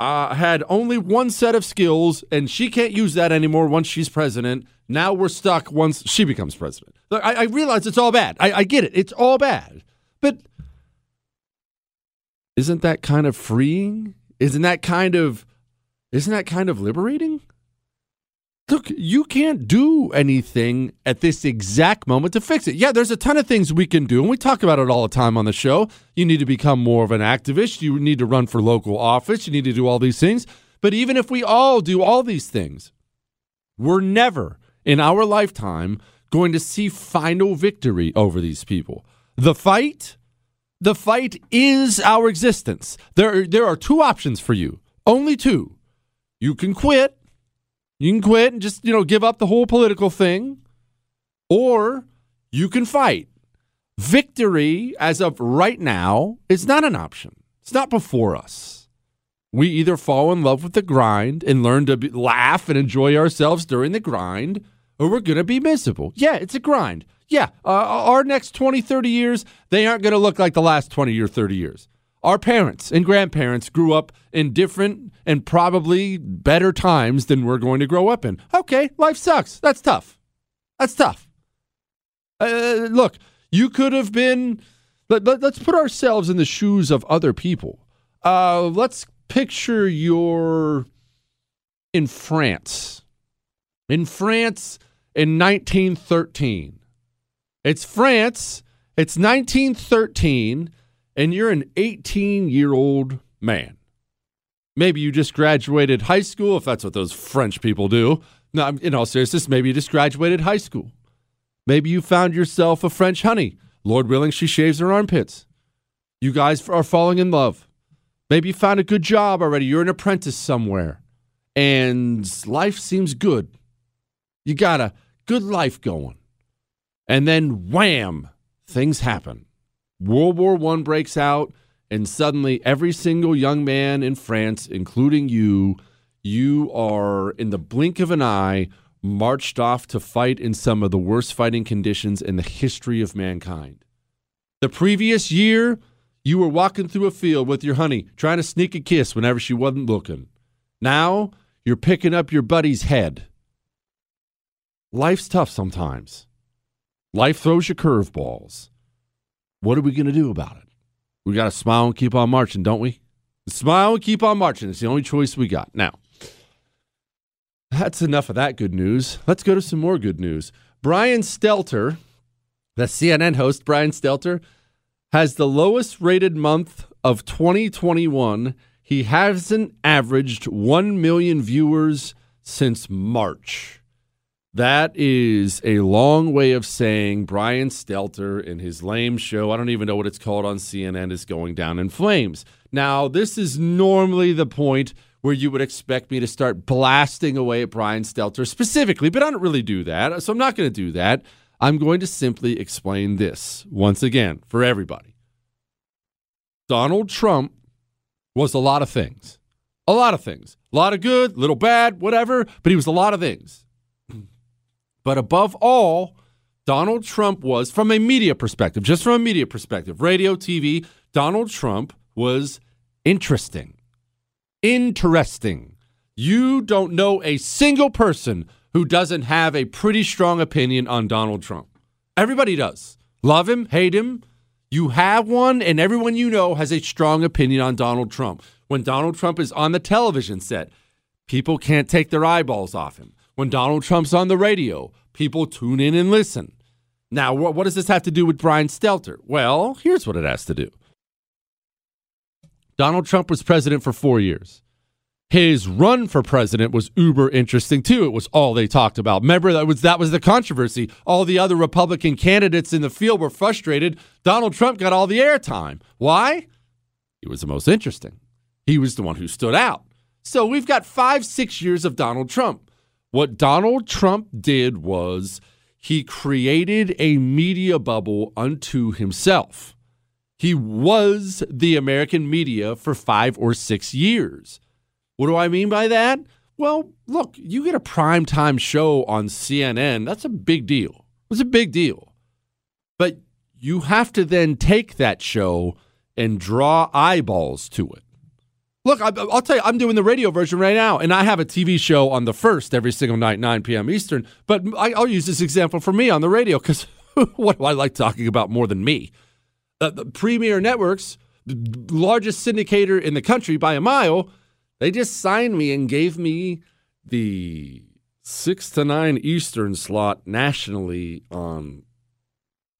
uh, had only one set of skills, and she can't use that anymore once she's president. Now we're stuck once she becomes president. Look, I, I realize it's all bad. I, I get it. It's all bad. But isn't that kind of freeing? Isn't that kind of isn't that kind of liberating? Look, you can't do anything at this exact moment to fix it. Yeah, there's a ton of things we can do, and we talk about it all the time on the show. You need to become more of an activist. You need to run for local office. You need to do all these things. But even if we all do all these things, we're never in our lifetime going to see final victory over these people. The fight, the fight is our existence. There, there are two options for you, only two. You can quit you can quit and just, you know, give up the whole political thing, or you can fight. Victory, as of right now, is not an option. It's not before us. We either fall in love with the grind and learn to be, laugh and enjoy ourselves during the grind, or we're going to be miserable. Yeah, it's a grind. Yeah, uh, our next 20, 30 years, they aren't going to look like the last 20 or 30 years. Our parents and grandparents grew up in different and probably better times than we're going to grow up in. Okay, life sucks. That's tough. That's tough. Uh, look, you could have been. Let, let, us put ourselves in the shoes of other people. Uh, let's picture you're in France. In France in 1913. It's France. It's 1913 and you're an 18 year old man. Maybe you just graduated high school, if that's what those French people do. No, in all seriousness, maybe you just graduated high school. Maybe you found yourself a French honey. Lord willing, she shaves her armpits. You guys are falling in love. Maybe you found a good job already. You're an apprentice somewhere. And life seems good. You got a good life going. And then wham, things happen. World War I breaks out, and suddenly every single young man in France, including you, you are in the blink of an eye marched off to fight in some of the worst fighting conditions in the history of mankind. The previous year, you were walking through a field with your honey, trying to sneak a kiss whenever she wasn't looking. Now, you're picking up your buddy's head. Life's tough sometimes. Life throws you curveballs. What are we going to do about it? We got to smile and keep on marching, don't we? Smile and keep on marching. It's the only choice we got. Now, that's enough of that good news. Let's go to some more good news. Brian Stelter, the CNN host, Brian Stelter, has the lowest rated month of 2021. He hasn't averaged 1 million viewers since March. That is a long way of saying Brian Stelter in his lame show, I don't even know what it's called on CNN, is going down in flames. Now, this is normally the point where you would expect me to start blasting away at Brian Stelter specifically, but I don't really do that. So I'm not going to do that. I'm going to simply explain this once again for everybody. Donald Trump was a lot of things. A lot of things. A lot of good, little bad, whatever, but he was a lot of things. But above all, Donald Trump was, from a media perspective, just from a media perspective, radio, TV, Donald Trump was interesting. Interesting. You don't know a single person who doesn't have a pretty strong opinion on Donald Trump. Everybody does. Love him, hate him. You have one, and everyone you know has a strong opinion on Donald Trump. When Donald Trump is on the television set, people can't take their eyeballs off him when Donald Trump's on the radio, people tune in and listen. Now, what, what does this have to do with Brian Stelter? Well, here's what it has to do. Donald Trump was president for four years. His run for president was uber interesting too. It was all they talked about. Remember that was that was the controversy. All the other Republican candidates in the field were frustrated. Donald Trump got all the airtime. Why? He was the most interesting. He was the one who stood out. So we've got five, six years of Donald Trump. What Donald Trump did was he created a media bubble unto himself. He was the American media for five or six years. What do I mean by that? Well, look, you get a primetime show on CNN, that's a big deal. It's a big deal. But you have to then take that show and draw eyeballs to it. Look, I, will tell you, I'm doing the radio version right now, and I have a TV show on the first every single night, 9 p.m. Eastern. But I, will use this example for me on the radio because what do I like talking about more than me? Uh, the Premier Networks, the largest syndicator in the country by a mile, they just signed me and gave me the 6 to 9 Eastern slot nationally on,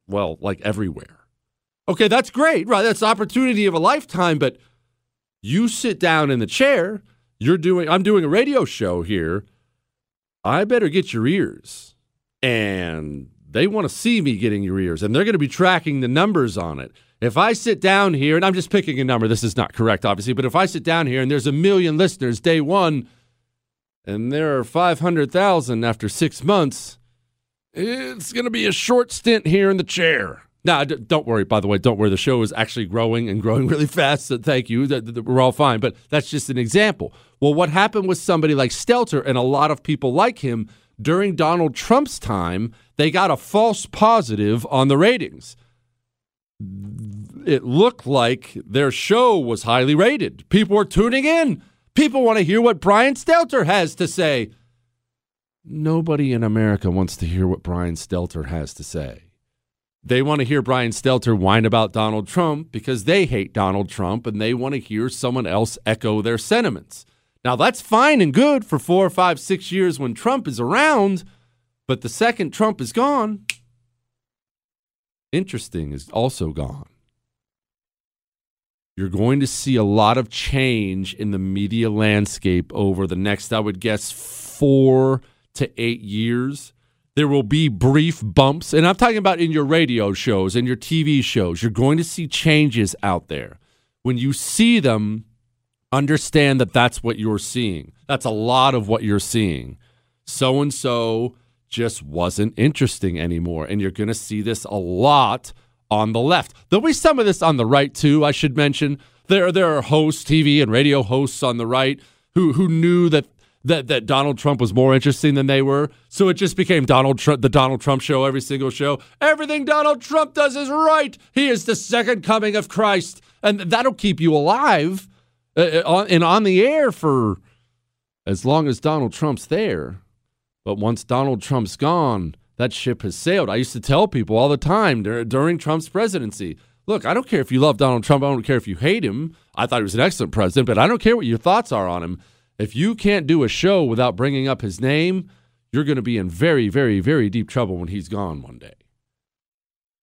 well, like everywhere. Okay, that's great, right? That's opportunity of a lifetime, but – you sit down in the chair. You're doing, I'm doing a radio show here. I better get your ears. And they want to see me getting your ears, and they're going to be tracking the numbers on it. If I sit down here, and I'm just picking a number, this is not correct, obviously, but if I sit down here and there's a million listeners day one, and there are 500,000 after six months, it's going to be a short stint here in the chair. Now, don't worry, by the way, don't worry. The show is actually growing and growing really fast. So thank you. We're all fine. But that's just an example. Well, what happened with somebody like Stelter and a lot of people like him during Donald Trump's time, they got a false positive on the ratings. It looked like their show was highly rated. People were tuning in. People want to hear what Brian Stelter has to say. Nobody in America wants to hear what Brian Stelter has to say. They want to hear Brian Stelter whine about Donald Trump because they hate Donald Trump and they want to hear someone else echo their sentiments. Now, that's fine and good for four, five, six years when Trump is around, but the second Trump is gone, interesting is also gone. You're going to see a lot of change in the media landscape over the next, I would guess, four to eight years. There will be brief bumps, and I'm talking about in your radio shows and your TV shows. You're going to see changes out there. When you see them, understand that that's what you're seeing. That's a lot of what you're seeing. So and so just wasn't interesting anymore. And you're going to see this a lot on the left. There'll be some of this on the right too, I should mention. There, there are hosts, TV and radio hosts on the right who, who knew that that that Donald Trump was more interesting than they were. So it just became Donald Trump, the Donald Trump show every single show. Everything Donald Trump does is right. He is the second coming of Christ, and that'll keep you alive uh, uh and on the air for as long as Donald Trump's there. But once Donald Trump's gone, that ship has sailed. I used to tell people all the time during Trump's presidency. Look, I don't care if you love Donald Trump. I don't care if you hate him. I thought he was an excellent president, but I don't care what your thoughts are on him if you can't do a show without bringing up his name, you're going to be in very, very, very deep trouble when he's gone one day.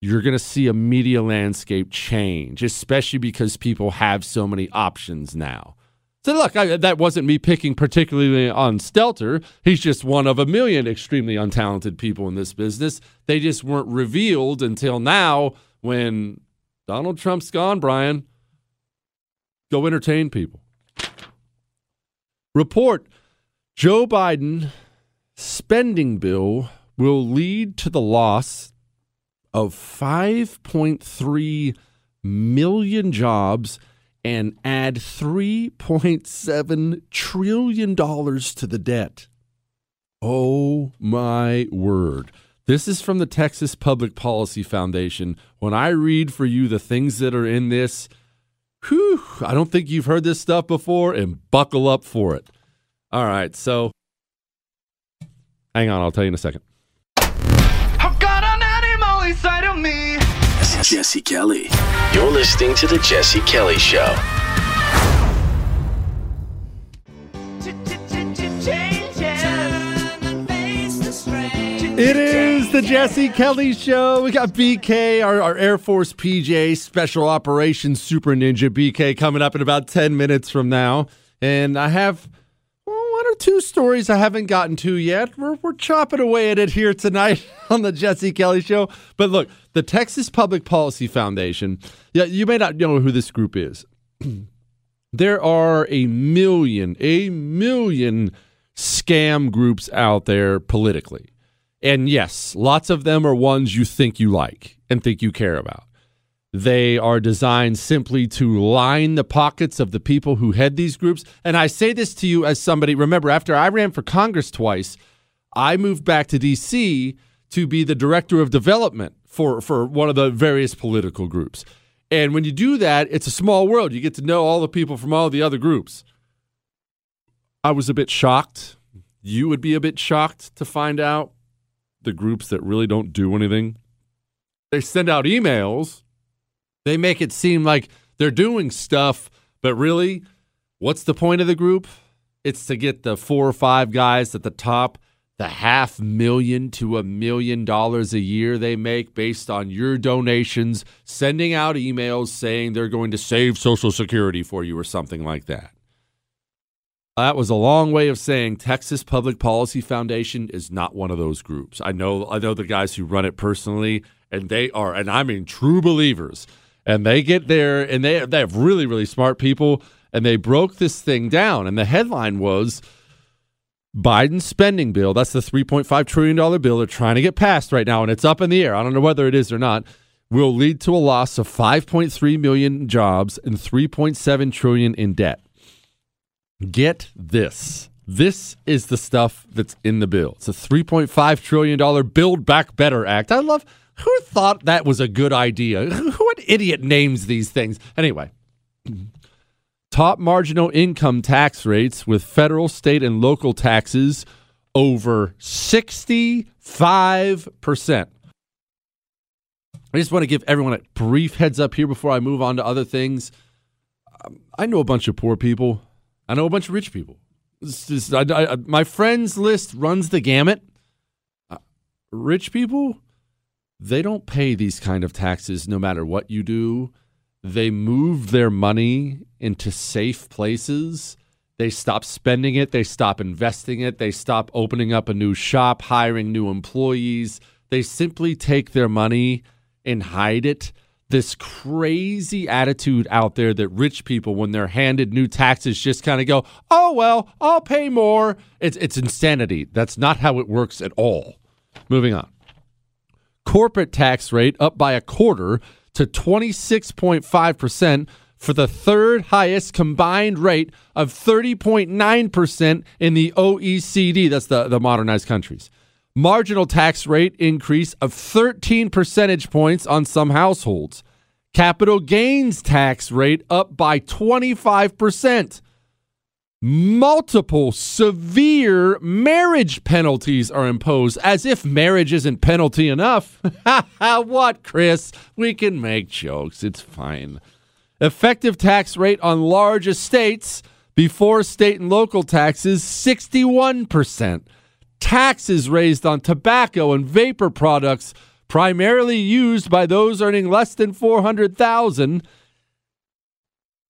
You're going to see a media landscape change, especially because people have so many options now. So, look, I, that wasn't me picking particularly on Stelter. He's just one of a million extremely untalented people in this business. They just weren't revealed until now when Donald Trump's gone, Brian. Go entertain people. Report Joe Biden spending bill will lead to the loss of 5.3 million jobs and add $3.7 trillion to the debt. Oh my word. This is from the Texas Public Policy Foundation. When I read for you the things that are in this, Whew, I don't think you've heard this stuff before, and buckle up for it. All right, so hang on, I'll tell you in a second. Jesse Kelly. You're listening to The Jesse Kelly Show. It is the Jesse Kelly Show. We got BK, our, our, Air Force PJ, Special Operations Super Ninja BK, coming up in about 10 minutes from now. And I have one or two stories I haven't gotten to yet. We're, we're chopping away at it here tonight on the Jesse Kelly Show. But look, the Texas Public Policy Foundation, yeah, you may not know who this group is. there are a million, a million scam groups out there politically and yes, lots of them are ones you think you like and think you care about. They are designed simply to line the pockets of the people who head these groups. And I say this to you as somebody, remember, after I ran for Congress twice, I moved back to D.C. to be the director of development for, for one of the various political groups. And when you do that, it's a small world. You get to know all the people from all the other groups. I was a bit shocked. You would be a bit shocked to find out the groups that really don't do anything. They send out emails, they make it seem like they're doing stuff, but really, what's the point of the group? It's to get the four or five guys at the top the half million to a million dollars a year they make based on your donations, sending out emails saying they're going to save Social Security for you or something like that. That was a long way of saying Texas Public Policy Foundation is not one of those groups. I know I know the guys who run it personally and they are and I mean true believers. And they get there and they they have really really smart people and they broke this thing down and the headline was Biden's spending bill, that's the $3.5 trillion bill they're trying to get passed right now, and it's up in the air. I don't know whether it is or not, will lead to a loss of 5.3 million jobs and 3.7 trillion in debt. Get this. This is the stuff that's in the bill. It's a $3.5 trillion Build Back Better Act. I love who thought that was a good idea? what idiot names these things? Anyway, top marginal income tax rates with federal, state, and local taxes over 65%. I just want to give everyone a brief heads up here before I move on to other things. Um, I know a bunch of poor people, I know a bunch of rich people. Just, I, I, my friends list runs the gamut. Uh, rich people, they don't pay these kind of taxes no matter what you do they move their money into safe places. They stop spending it. They stop investing it. They stop opening up a new shop, hiring new employees. They simply take their money and hide it. This crazy attitude out there that rich people, when they're handed new taxes, just kind of go, oh, well, I'll pay more. It's, it's insanity. That's not how it works at all. Moving on. Corporate tax rate up by a quarter to 26.5% for the third highest combined rate of 30.9% in the OECD. That's the, the modernized countries. Marginal tax rate increase of 13 percentage points on some households. Capital gains tax rate up by 25% multiple severe marriage penalties are imposed as if marriage isn't penalty enough. what, Chris? We can make jokes. It's fine. Effective tax rate on large estates before state and local taxes 61%. Taxes raised on tobacco and vapor products primarily used by those earning less than 400,000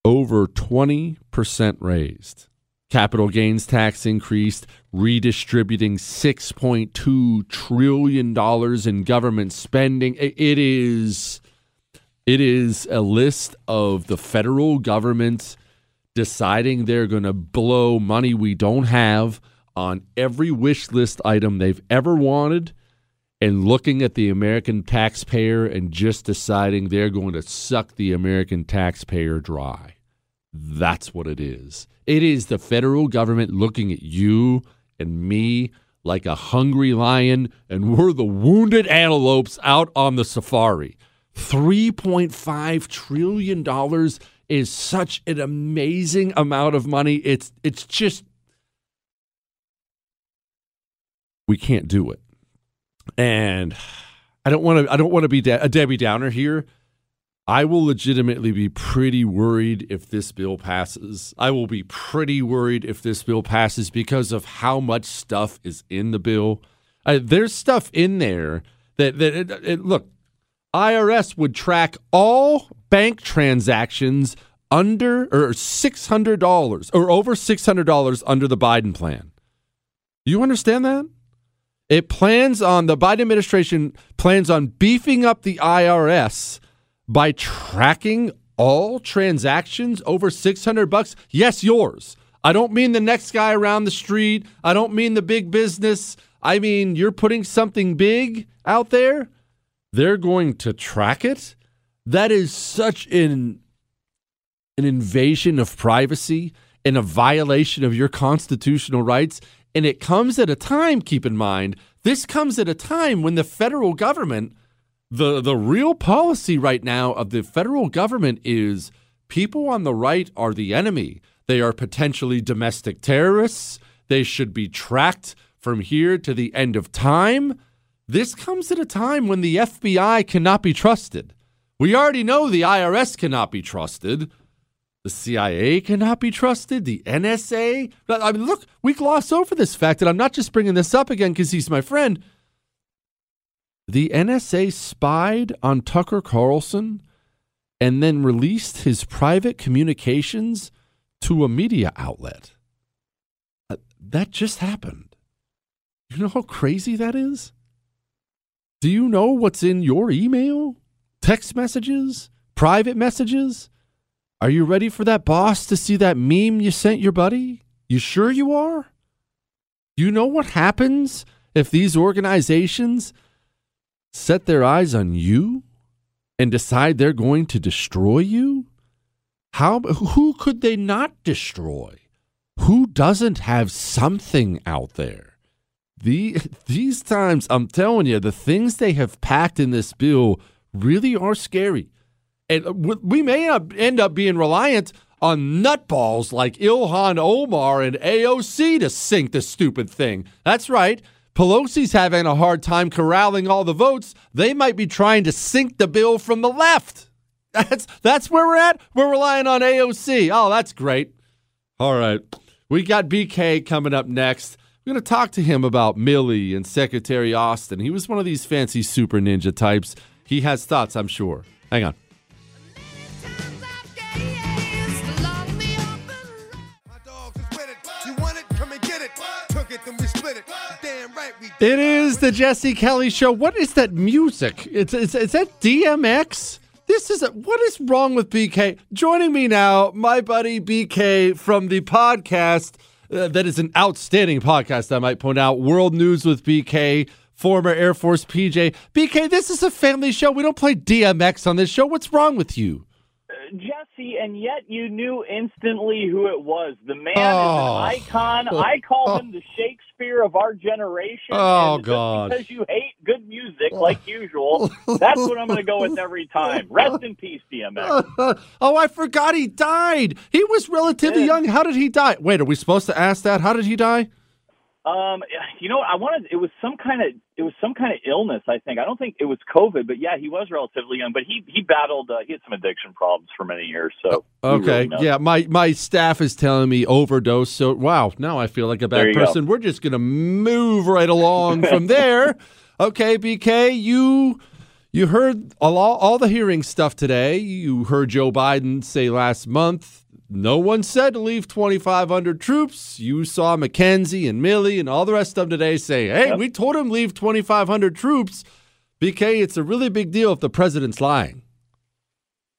over 20% raised. Capital gains tax increased, redistributing $6.2 trillion in government spending. It is it is a list of the federal government deciding they're going to blow money we don't have on every wish list item they've ever wanted and looking at the American taxpayer and just deciding they're going to suck the American taxpayer dry. That's what it is. It is the federal government looking at you and me like a hungry lion, and we're the wounded antelopes out on the safari. $3.5 trillion is such an amazing amount of money. It's, it's just, we can't do it. And I don't want to, I don't want to be a Debbie Downer here I will legitimately be pretty worried if this bill passes. I will be pretty worried if this bill passes because of how much stuff is in the bill. Uh, there's stuff in there that that it, it, look, IRS would track all bank transactions under or six hundred dollars or over six hundred dollars under the Biden plan. You understand that? It plans on the Biden administration plans on beefing up the IRS by tracking all transactions over 600 bucks? Yes, yours. I don't mean the next guy around the street. I don't mean the big business. I mean, you're putting something big out there. They're going to track it. That is such an an invasion of privacy and a violation of your constitutional rights. And it comes at a time, keep in mind, this comes at a time when the federal government, the, the real policy right now of the federal government is people on the right are the enemy. They are potentially domestic terrorists. They should be tracked from here to the end of time. This comes at a time when the FBI cannot be trusted. We already know the IRS cannot be trusted. The CIA cannot be trusted. The NSA. I mean, look, we gloss over this fact, and I'm not just bringing this up again because he's my friend. The NSA spied on Tucker Carlson and then released his private communications to a media outlet. Uh, that just happened. You know how crazy that is? Do you know what's in your email? Text messages? Private messages? Are you ready for that boss to see that meme you sent your buddy? You sure you are? You know what happens if these organizations set their eyes on you and decide they're going to destroy you? How who could they not destroy? Who doesn't have something out there? The, these times, I'm telling you, the things they have packed in this bill really are scary. And we may end up being reliant on nutballs like Ilhan Omar and AOC to sink the stupid thing. That's right. Pelosi's having a hard time corralling all the votes. They might be trying to sink the bill from the left. That's that's where we're at. We're relying on AOC. Oh, that's great. All right. We got BK coming up next. We're going to talk to him about Milley and Secretary Austin. He was one of these fancy super ninja types. He has thoughts, I'm sure. Hang on. It is the Jesse Kelly Show. What is that music? It's, it's is that DMX? This is a, what is wrong with BK? Joining me now, my buddy BK from the podcast uh, that is an outstanding podcast. I might point out, World News with BK, former Air Force PJ. BK, this is a family show. We don't play DMX on this show. What's wrong with you? Jesse, and yet you knew instantly who it was. The man Oh. is an oh. icon. I call oh. him the Shakespeare of our generation. Oh, God. Because you hate good music like usual, that's what I'm going to go with every time. Rest in peace, DMX. oh, I forgot he died. He was relatively young. How did he die? Wait, are we supposed to ask that? How did he die? Um, you know, I wanted. It was some kind of. It was some kind of illness. I think. I don't think it was COVID, but yeah, he was relatively young. But he he battled. Uh, he had some addiction problems for many years. So Okay. really yeah, my my staff is telling me overdose. So wow, now I feel like a bad you go. person. We're just gonna move right along from there. Okay, BK, you you heard all all the hearing stuff today. You heard Joe Biden say last month. No one said to leave 2,500 troops. You saw McKenzie and Milley and all the rest of them today say, hey, we told him leave 2,500 troops. BK, it's a really big deal if the president's lying.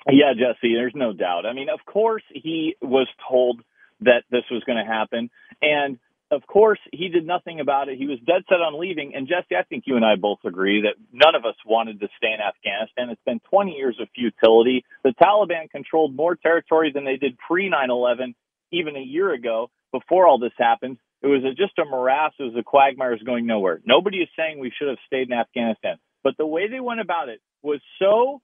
Yeah, Jesse, there's no doubt. I mean, of course, he was told that this was going to happen. And of course, he did nothing about it. He was dead set on leaving. And Jesse, I think you and I both agree that none of us wanted to stay in Afghanistan. It's been 20 years of futility. The Taliban controlled more territory than they did pre 9 11, even a year ago, before all this happened. It was a, just a morass. It was a quagmire. Going nowhere. Nobody is saying we should have stayed in Afghanistan. But the way they went about it was so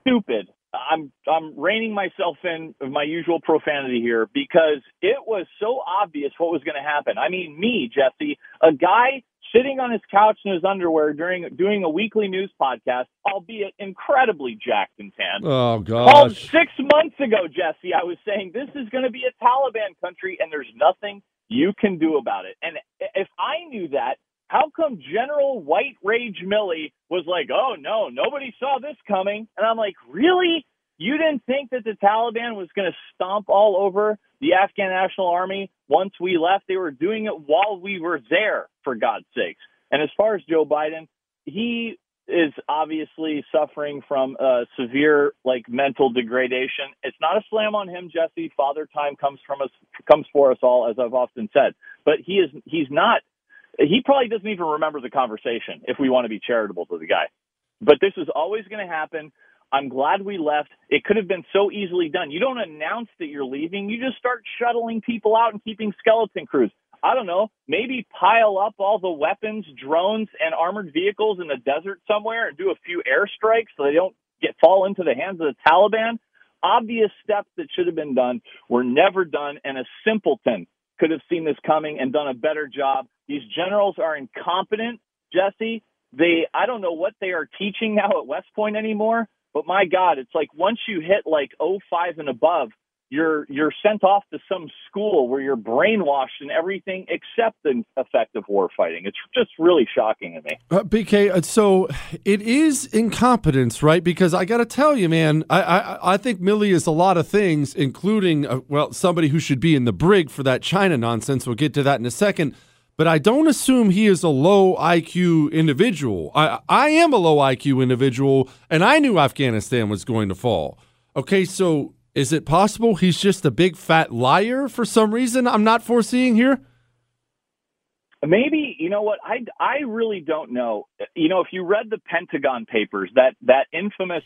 stupid. I'm I'm reining myself in of my usual profanity here because it was so obvious what was going to happen. I mean, me, Jesse, a guy sitting on his couch in his underwear during doing a weekly news podcast, albeit incredibly jacked and tan. Oh, Called gosh. six months ago, Jesse, I was saying this is going to be a Taliban country and there's nothing you can do about it. And if I knew that, how come General White Rage Milley was like, oh no, nobody saw this coming? And I'm like, really? You didn't think that the Taliban was going to stomp all over the Afghan National Army once we left? They were doing it while we were there, for God's sakes. And as far as Joe Biden, he is obviously suffering from uh, severe like mental degradation. It's not a slam on him, Jesse. Father time comes from us, comes for us all, as I've often said. But he is he's not. He probably doesn't even remember the conversation. If we want to be charitable to the guy, but this is always going to happen. I'm glad we left. It could have been so easily done. You don't announce that you're leaving. You just start shuttling people out and keeping skeleton crews. I don't know, maybe pile up all the weapons, drones, and armored vehicles in the desert somewhere and do a few airstrikes so they don't get fall into the hands of the Taliban. Obvious steps that should have been done were never done, and a simpleton could have seen this coming and done a better job. These generals are incompetent, Jesse. They, I don't know what they are teaching now at West Point anymore, but my God, it's like once you hit like 05 and above, you're you're sent off to some school where you're brainwashed and everything except the effective war fighting. It's just really shocking to me. Uh, BK, uh, so it is incompetence, right? Because I got to tell you, man, I, I I think Milley is a lot of things, including uh, well somebody who should be in the brig for that China nonsense. We'll get to that in a second. But I don't assume he is a low IQ individual. I I am a low IQ individual, and I knew Afghanistan was going to fall. Okay, so is it possible he's just a big fat liar for some reason I'm not foreseeing here? Maybe you know what I I really don't know. You know, if you read the Pentagon papers, that that infamous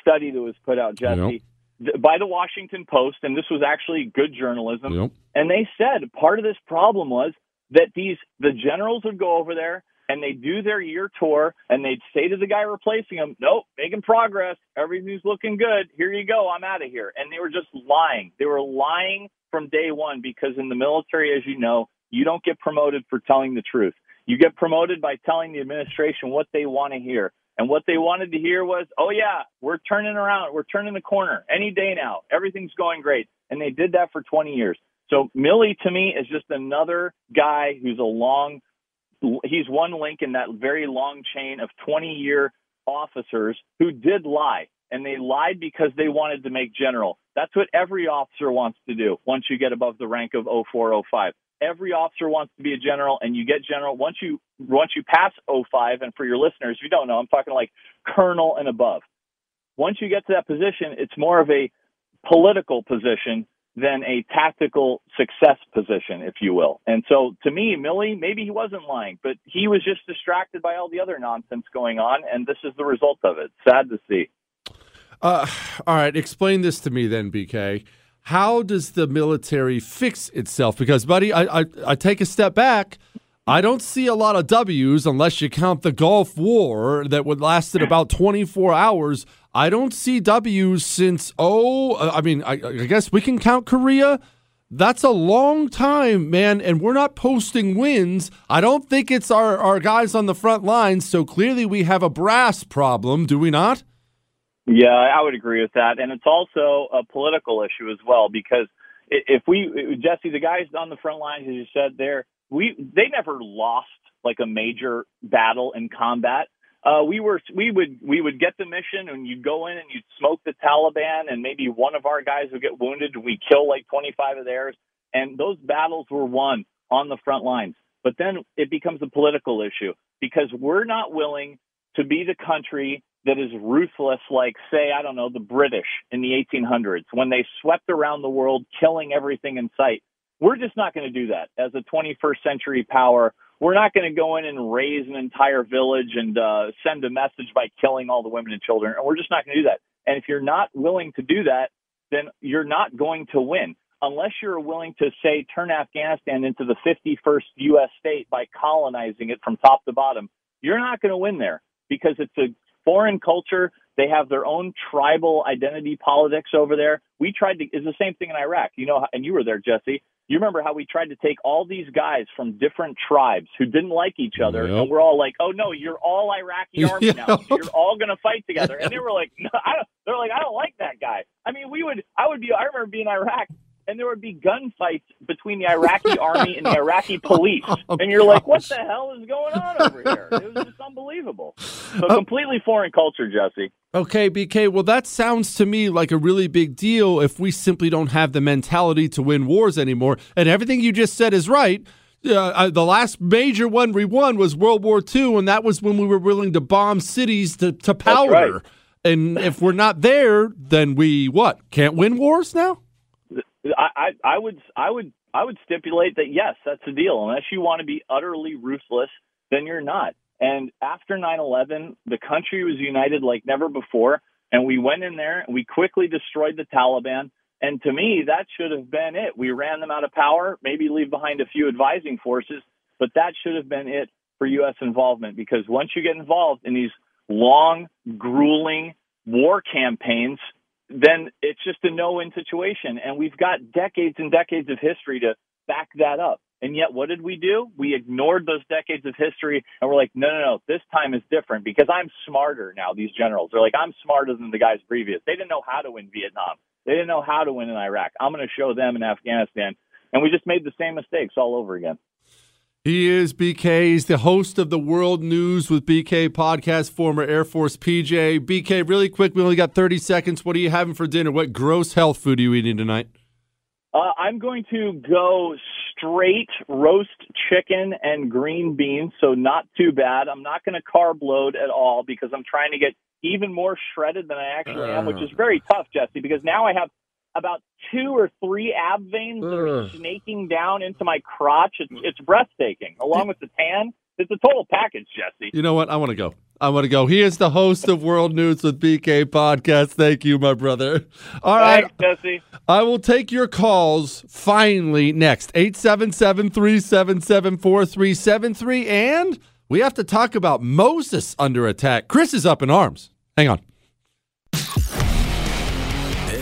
study that was put out, Jesse, th- by the Washington Post, and this was actually good journalism. Yep. And they said part of this problem was that these the generals would go over there and they'd do their year tour and they'd say to the guy replacing him, Nope, making progress, everything's looking good. Here you go, I'm out of here. And they were just lying. They were lying from day one because in the military, as you know, you don't get promoted for telling the truth. You get promoted by telling the administration what they want to hear. And what they wanted to hear was, oh yeah, we're turning around. We're turning the corner any day now. Everything's going great. And they did that for 20 years. So Milley to me is just another guy who's a long, he's one link in that very long chain of 20 year officers who did lie. And they lied because they wanted to make general. That's what every officer wants to do once you get above the rank of 0405. Every officer wants to be a general and you get general once you once you pass 05 and for your listeners, if you don't know, I'm talking like colonel and above. Once you get to that position, it's more of a political position than a tactical success position, if you will. And so to me, Milley, maybe he wasn't lying, but he was just distracted by all the other nonsense going on, and this is the result of it. Sad to see. Uh, all right, explain this to me then, BK. How does the military fix itself? Because, buddy, I, I, I take a step back. I don't see a lot of W's unless you count the Gulf War that would lasted about 24 hours. I don't see W's since, oh, uh, I mean, I, I guess we can count Korea. That's a long time, man, and we're not posting wins. I don't think it's our, our guys on the front lines, so clearly we have a brass problem, do we not? Yeah, I would agree with that. And it's also a political issue as well because if we, Jesse, the guys on the front lines, as you said there, we, they never lost like a major battle in combat. Uh, we were, we would, we would get the mission and you'd go in and you'd smoke the Taliban and maybe one of our guys would get wounded and we kill like 25 of theirs. And those battles were won on the front lines. But then it becomes a political issue because we're not willing to be the country that is ruthless, like, say, I don't know, the British in the 1800s when they swept around the world, killing everything in sight. We're just not going to do that as a 21st century power. We're not going to go in and raze an entire village and uh, send a message by killing all the women and children. And we're just not going to do that. And if you're not willing to do that, then you're not going to win unless you're willing to say turn Afghanistan into the 51st U.S. state by colonizing it from top to bottom. You're not going to win there because it's a foreign culture. They have their own tribal identity politics over there. We tried to, is the same thing in Iraq. You know, and you were there, Jesse. You remember how we tried to take all these guys from different tribes who didn't like each other, Yep. and we're all like, "Oh no, you're all Iraqi army now. Yep. So you're all going to fight together." And they were like, "No, I don't." They're like, "I don't like that guy." I mean, we would, I would be, I remember being in Iraq, and there would be gunfights between the Iraqi army and the Iraqi police, and you're like, "What the hell is going on over here?" It was just unbelievable. So completely foreign culture, Jesse. Okay, BK. Well, that sounds to me like a really big deal if we simply don't have the mentality to win wars anymore. And everything you just said is right. Uh, the last major one we won was World War II, and that was when we were willing to bomb cities to, to powder. right. And if we're not there, then we what? Can't win wars now? I, I, I would I would I would stipulate that yes, that's the deal. Unless you want to be utterly ruthless, then you're not. And after 9/11, the country was united like never before. And we went in there and we quickly destroyed the Taliban. And to me, that should have been it. We ran them out of power, maybe leave behind a few advising forces, but that should have been it for U.S. involvement because once you get involved in these long, grueling war campaigns, then it's just a no win situation. And we've got decades and decades of history to back that up. And yet, what did we do? We ignored those decades of history and we're like, no, no, no, this time is different because I'm smarter now. These generals are like, I'm smarter than the guys previous. They didn't know how to win Vietnam. They didn't know how to win in Iraq. I'm going to show them in Afghanistan. And we just made the same mistakes all over again. He is BK. He's the host of the World News with BK podcast, former Air Force PJ. BK, really quick, we only got 30 seconds. What are you having for dinner? What gross health food are you eating tonight? Uh, I'm going to go straight roast chicken and green beans, so not too bad. I'm not going to carb load at all because I'm trying to get even more shredded than I actually am, which is very tough, Jesse, because now I have about two or three ab veins that are snaking down into my crotch. It's, it's breathtaking, along with the tan. It's a total package, Jesse. You know what? I want to go. I want to go. He is the host of World News with BK podcast. Thank you, my brother. All right. Thanks, Jesse. I will take your calls finally next. 877 377 4373. And we have to talk about Moses under attack. Chris is up in arms. Hang on.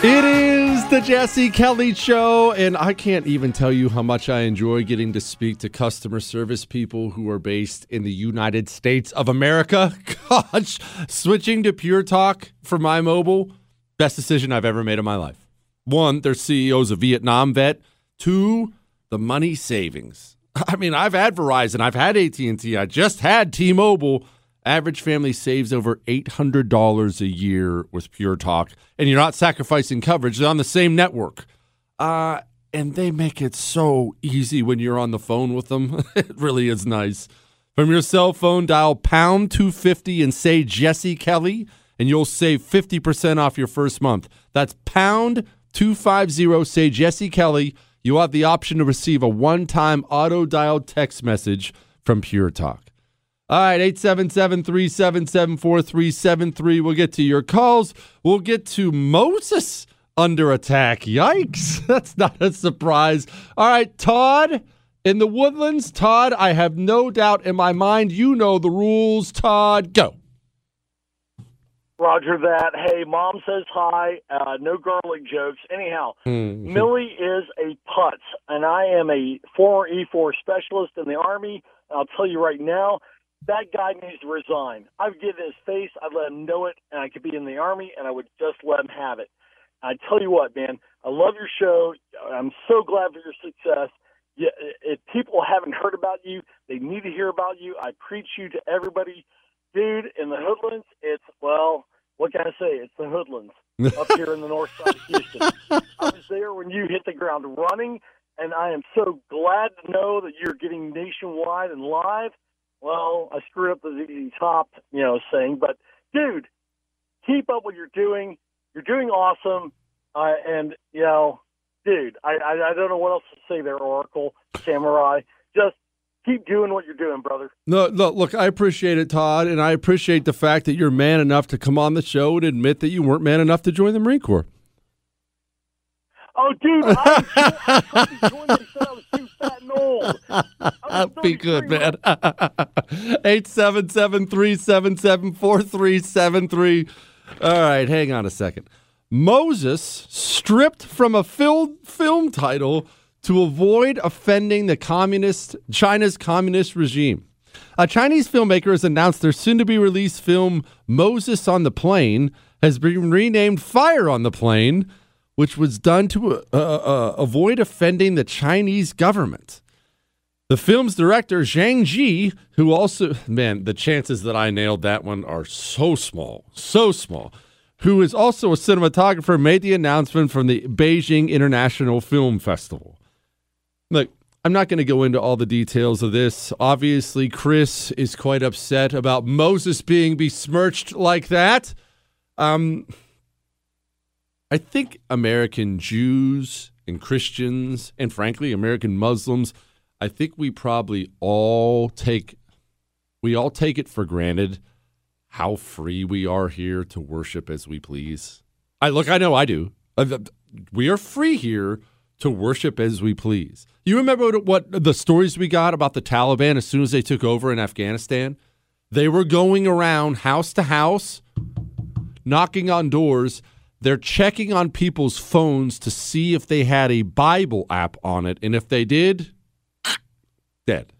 It is the Jesse Kelly Show, and I can't even tell you how much I enjoy getting to speak to customer service people who are based in the United States of America. Gosh, switching to Pure Talk for my mobile, best decision I've ever made in my life. One, their CEO's a Vietnam vet. Two, the money savings. I mean, I've had Verizon, I've had AT&T, I just had T-Mobile. Average family saves over $800 a year with Pure Talk, and you're not sacrificing coverage. They're on the same network. Uh, and they make it so easy when you're on the phone with them. it really is nice. From your cell phone, dial pound 250 and say Jesse Kelly, and you'll save 50% off your first month. That's pound 250, say Jesse Kelly. You'll have the option to receive a one time auto dial text message from Pure Talk. All right, 877 377 4373. We'll get to your calls. We'll get to Moses under attack. Yikes. That's not a surprise. All right, Todd In the Woodlands, Todd, I have no doubt in my mind you know the rules. Todd, go. Roger that. Hey, mom says hi. Uh, no garlic jokes. Anyhow, Mhm. Milley is a putz, and I am a former E4 specialist in the Army. I'll tell you right now, that guy needs to resign. I would get in his face, I'd let him know it, and I could be in the Army, and I would just let him have it. I tell you what, man, I love your show. I'm so glad for your success. Yeah, if people haven't heard about you, they need to hear about you. I preach you to everybody. Dude, in the Hoodlands, it's, well, what can I say? It's the Hoodlands up here in the north side of Houston. I was there when you hit the ground running, and I am so glad to know that you're getting nationwide and live. Well, I screwed up the ZZ Top, you know, saying, but dude, keep up what you're doing. You're doing awesome, uh, and you know, dude, I, I I don't know what else to say there, Oracle Samurai. Just keep doing what you're doing, brother. No, no, look, I appreciate it, Todd, and I appreciate the fact that you're man enough to come on the show and admit that you weren't man enough to join the Marine Corps. Oh, dude, I, I tried to join. They said I was too fat old. Be good, man. 877-377-4373. All right, hang on a second. Moses stripped from a film film title to avoid offending the communist China's communist regime. A Chinese filmmaker has announced their soon-to-be released film Moses on the Plain has been renamed Fire on the Plain, which was done to uh, uh, avoid offending the Chinese government. The film's director, Zhang Ji, who also, man, the chances that I nailed that one are so small, so small, who is also a cinematographer, made the announcement from the Beijing International Film Festival. Look, I'm not going to go into all the details of this. Obviously, Chris is quite upset about Moses being besmirched like that. Um, I think American Jews and Christians, and frankly, American Muslims, I think we probably all take we all take it for granted how free we are here to worship as we please. I look, I know I do. Uh, We are free here to worship as we please. You remember what, what the stories we got about the Taliban as soon as they took over in Afghanistan? They were going around house to house, knocking on doors. They're checking on people's phones to see if they had a Bible app on it. And if they did, dead.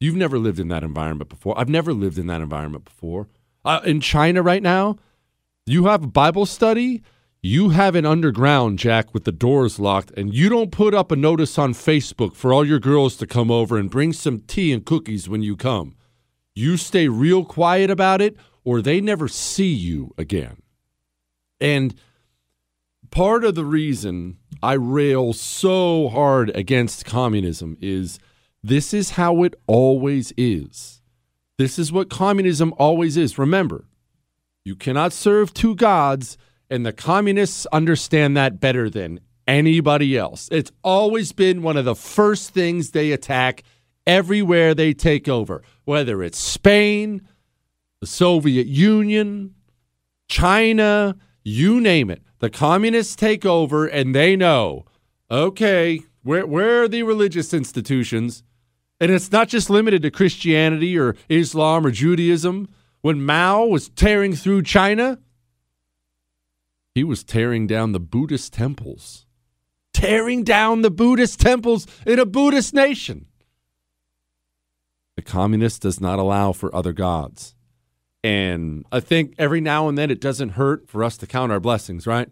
You've never lived in that environment before. I've never lived in that environment before. Uh, in China right now, you have a Bible study, you have an underground, Jack, with the doors locked, and you don't put up a notice on Facebook for all your girls to come over and bring some tea and cookies when you come. You stay real quiet about it, or they never see you again. And part of the reason I rail so hard against communism is this is how it always is. This is what communism always is. Remember, you cannot serve two gods, and the communists understand that better than anybody else. It's always been one of the first things they attack everywhere they take over, whether it's Spain, the Soviet Union, China, you name it. The communists take over and they know, okay, where, where are the religious institutions? And it's not just limited to Christianity or Islam or Judaism. When Mao was tearing through China, he was tearing down the Buddhist temples. Tearing down the Buddhist temples in a Buddhist nation. The communist does not allow for other gods. And I think every now and then it doesn't hurt for us to count our blessings, right?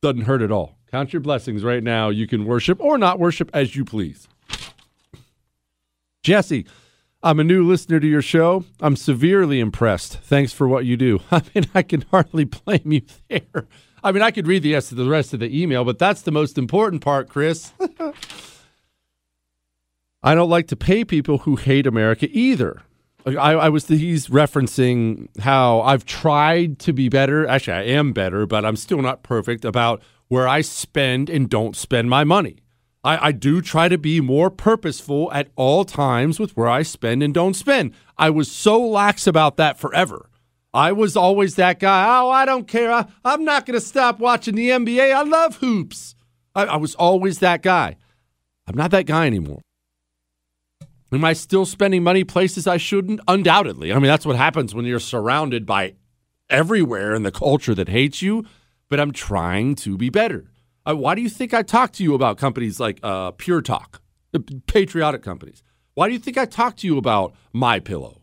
Doesn't hurt at all. Count your blessings right now. You can worship or not worship as you please. Jesse, I'm a new listener to your show. I'm severely impressed. Thanks for what you do. I mean, I can hardly blame you there. I mean, I could read the rest of the rest of the email, but that's the most important part, Chris. I don't like to pay people who hate America either. I, I was he's referencing how I've tried to be better. Actually, I am better, but I'm still not perfect about where I spend and don't spend my money. I, I do try to be more purposeful at all times with where I spend and don't spend. I was so lax about that forever. I was always that guy. Oh, I don't care. I, I'm not going to stop watching the NBA. I love hoops. I, I was always that guy. I'm not that guy anymore. Am I still spending money places I shouldn't? Undoubtedly. I mean, that's what happens when you're surrounded by everywhere in the culture that hates you, but I'm trying to be better. Uh, why do you think I talk to you about companies like uh, Pure Talk, patriotic companies? Why do you think I talk to you about My Pillow?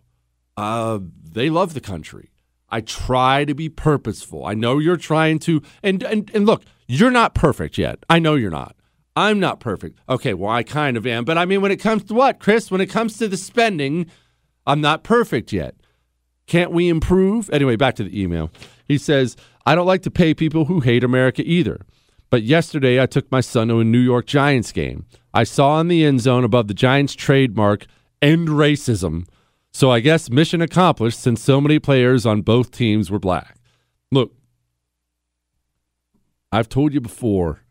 Uh, they love the country. I try to be purposeful. I know you're trying to, and and and look, you're not perfect yet. I know you're not. I'm not perfect. Okay, well, I kind of am. But I mean, when it comes to what, Chris? When it comes to the spending, I'm not perfect yet. Can't we improve? Anyway, back to the email. He says, I don't like to pay people who hate America either. But yesterday, I took my son to a New York Giants game. I saw in the end zone above the Giants trademark, end racism. So I guess mission accomplished since so many players on both teams were black. Look, I've told you before,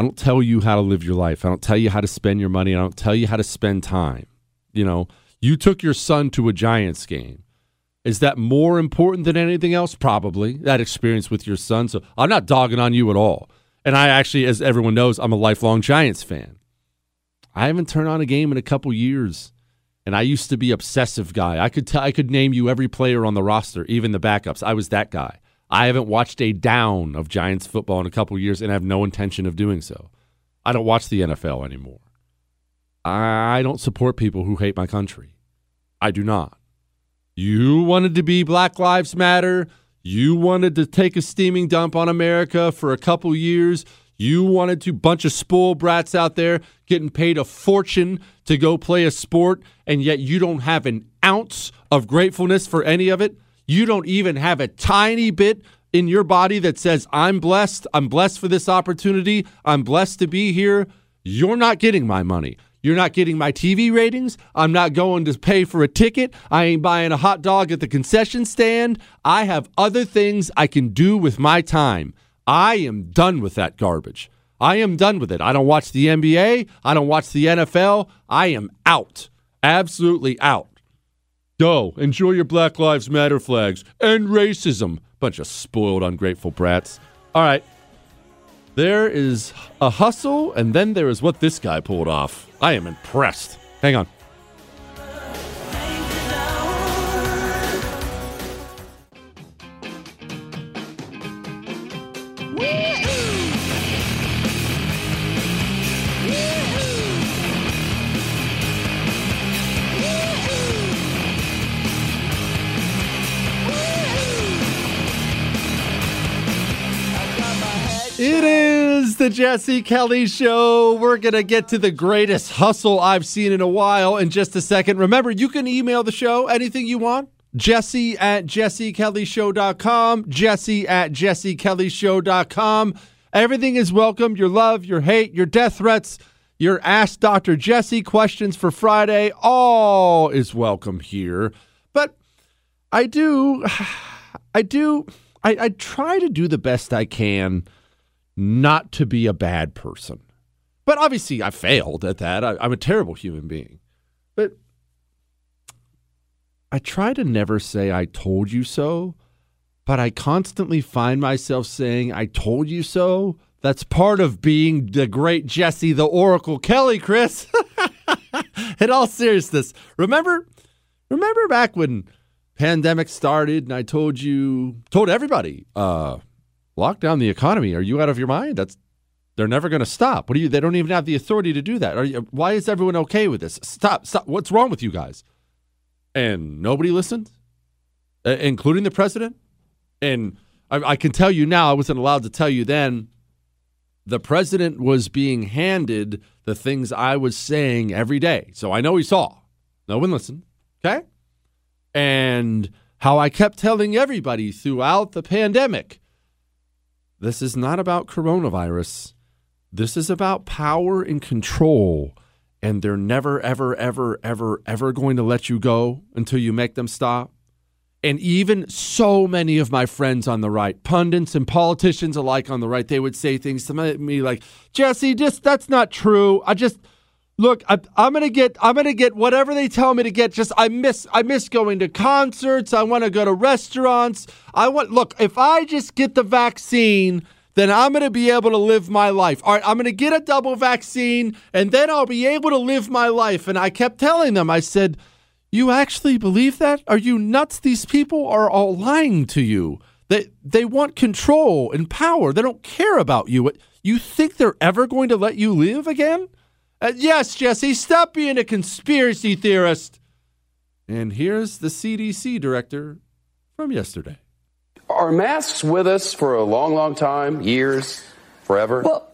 I don't tell you how to live your life. I don't tell you how to spend your money. I don't tell you how to spend time. You know, you took your son to a Giants game. Is that more important than anything else? Probably that experience with your son. So I'm not dogging on you at all. And I actually, as everyone knows, I'm a lifelong Giants fan. I haven't turned on a game in a couple years. And I used to be obsessive guy. I could tell I could name you every player on the roster, even the backups. I was that guy. I haven't watched a down of Giants football in a couple years and have no intention of doing so. I don't watch the NFL anymore. I don't support people who hate my country. I do not. You wanted to be Black Lives Matter. You wanted to take a steaming dump on America for a couple years. You wanted to bunch of spoiled brats out there getting paid a fortune to go play a sport, and yet you don't have an ounce of gratefulness for any of it. You don't even have a tiny bit in your body that says, I'm blessed. I'm blessed for this opportunity. I'm blessed to be here. You're not getting my money. You're not getting my TV ratings. I'm not going to pay for a ticket. I ain't buying a hot dog at the concession stand. I have other things I can do with my time. I am done with that garbage. I am done with it. I don't watch the NBA. I don't watch the NFL. I am out. Absolutely out. Go. Enjoy your Black Lives Matter flags. and racism. Bunch of spoiled, ungrateful brats. All right. There is a hustle, and then there is what this guy pulled off. I am impressed. Hang on. The Jesse Kelly Show. We're going to get to the greatest hustle I've seen in a while in just a second. Remember, you can email the show anything you want. Jesse at jessekellyshow.com. Jesse at jessekellyshow.com. Everything is welcome. Your love, your hate, your death threats, your Ask Dr. Jesse questions for Friday, all is welcome here. But I do, I do, I, I try to do the best I can not to be a bad person. But obviously, I failed at that. I, am a terrible human being. But I try to never say, I told you so. But I constantly find myself saying, I told you so. That's part of being the great Jesse the Oracle Kelly, Chris. In all seriousness, remember, remember back when pandemic started and I told you, told everybody, uh, lock down the economy. Are you out of your mind? That's they're never going to stop. What do you? They don't even have the authority to do that. Are you, why is everyone okay with this? Stop! Stop! What's wrong with you guys? And nobody listened, uh, including the president. And I, I can tell you now, I wasn't allowed to tell you then. The president was being handed the things I was saying every day, so I know he saw. No one listened. Okay, and how I kept telling everybody throughout the pandemic this is not about coronavirus. This is about power and control. And they're never, ever, ever, ever, ever going to let you go until you make them stop. And even so many of my friends on the right, pundits and politicians alike on the right, they would say things to me like, Jesse, just that's not true. I just look, I, am gonna get I'm gonna get whatever they tell me to get. Just I miss I miss going to concerts. I want to go to restaurants. I want look if I just get the vaccine, then I'm to be able to live my life. All right, I'm to get a double vaccine and then I'll be able to live my life. And I kept telling them, I said, You actually believe that? Are you nuts? These people are all lying to you. They, they want control and power. They don't care about you. You think they're ever going to let you live again? Uh, yes, Jesse, stop being a conspiracy theorist. And here's the CDC director from yesterday. Are masks with us for a long, long time, years, forever? Well,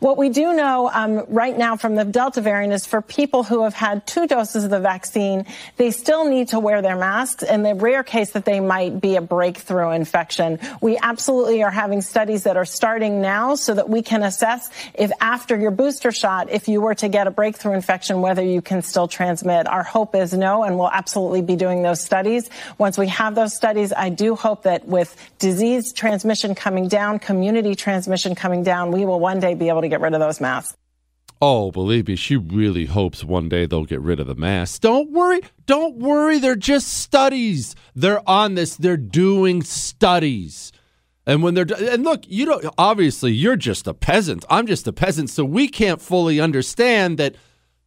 what we do know um, right now from the Delta variant is for people who have had two doses of the vaccine, they still need to wear their masks in the rare case that they might be a breakthrough infection. We absolutely are having studies that are starting now so that we can assess if after your booster shot, if you were to get a breakthrough infection, whether you can still transmit. Our hope is no, and we'll absolutely be doing those studies. Once we have those studies, I do hope that with disease transmission coming down, community transmission coming down, we will one day be able to get rid of those masks. Oh, believe me, she really hopes one day they'll get rid of the masks. Don't worry. Don't worry. They're just studies. They're on this. They're doing studies. And when they're and look, you don't obviously you're just a peasant. I'm just a peasant, so we can't fully understand that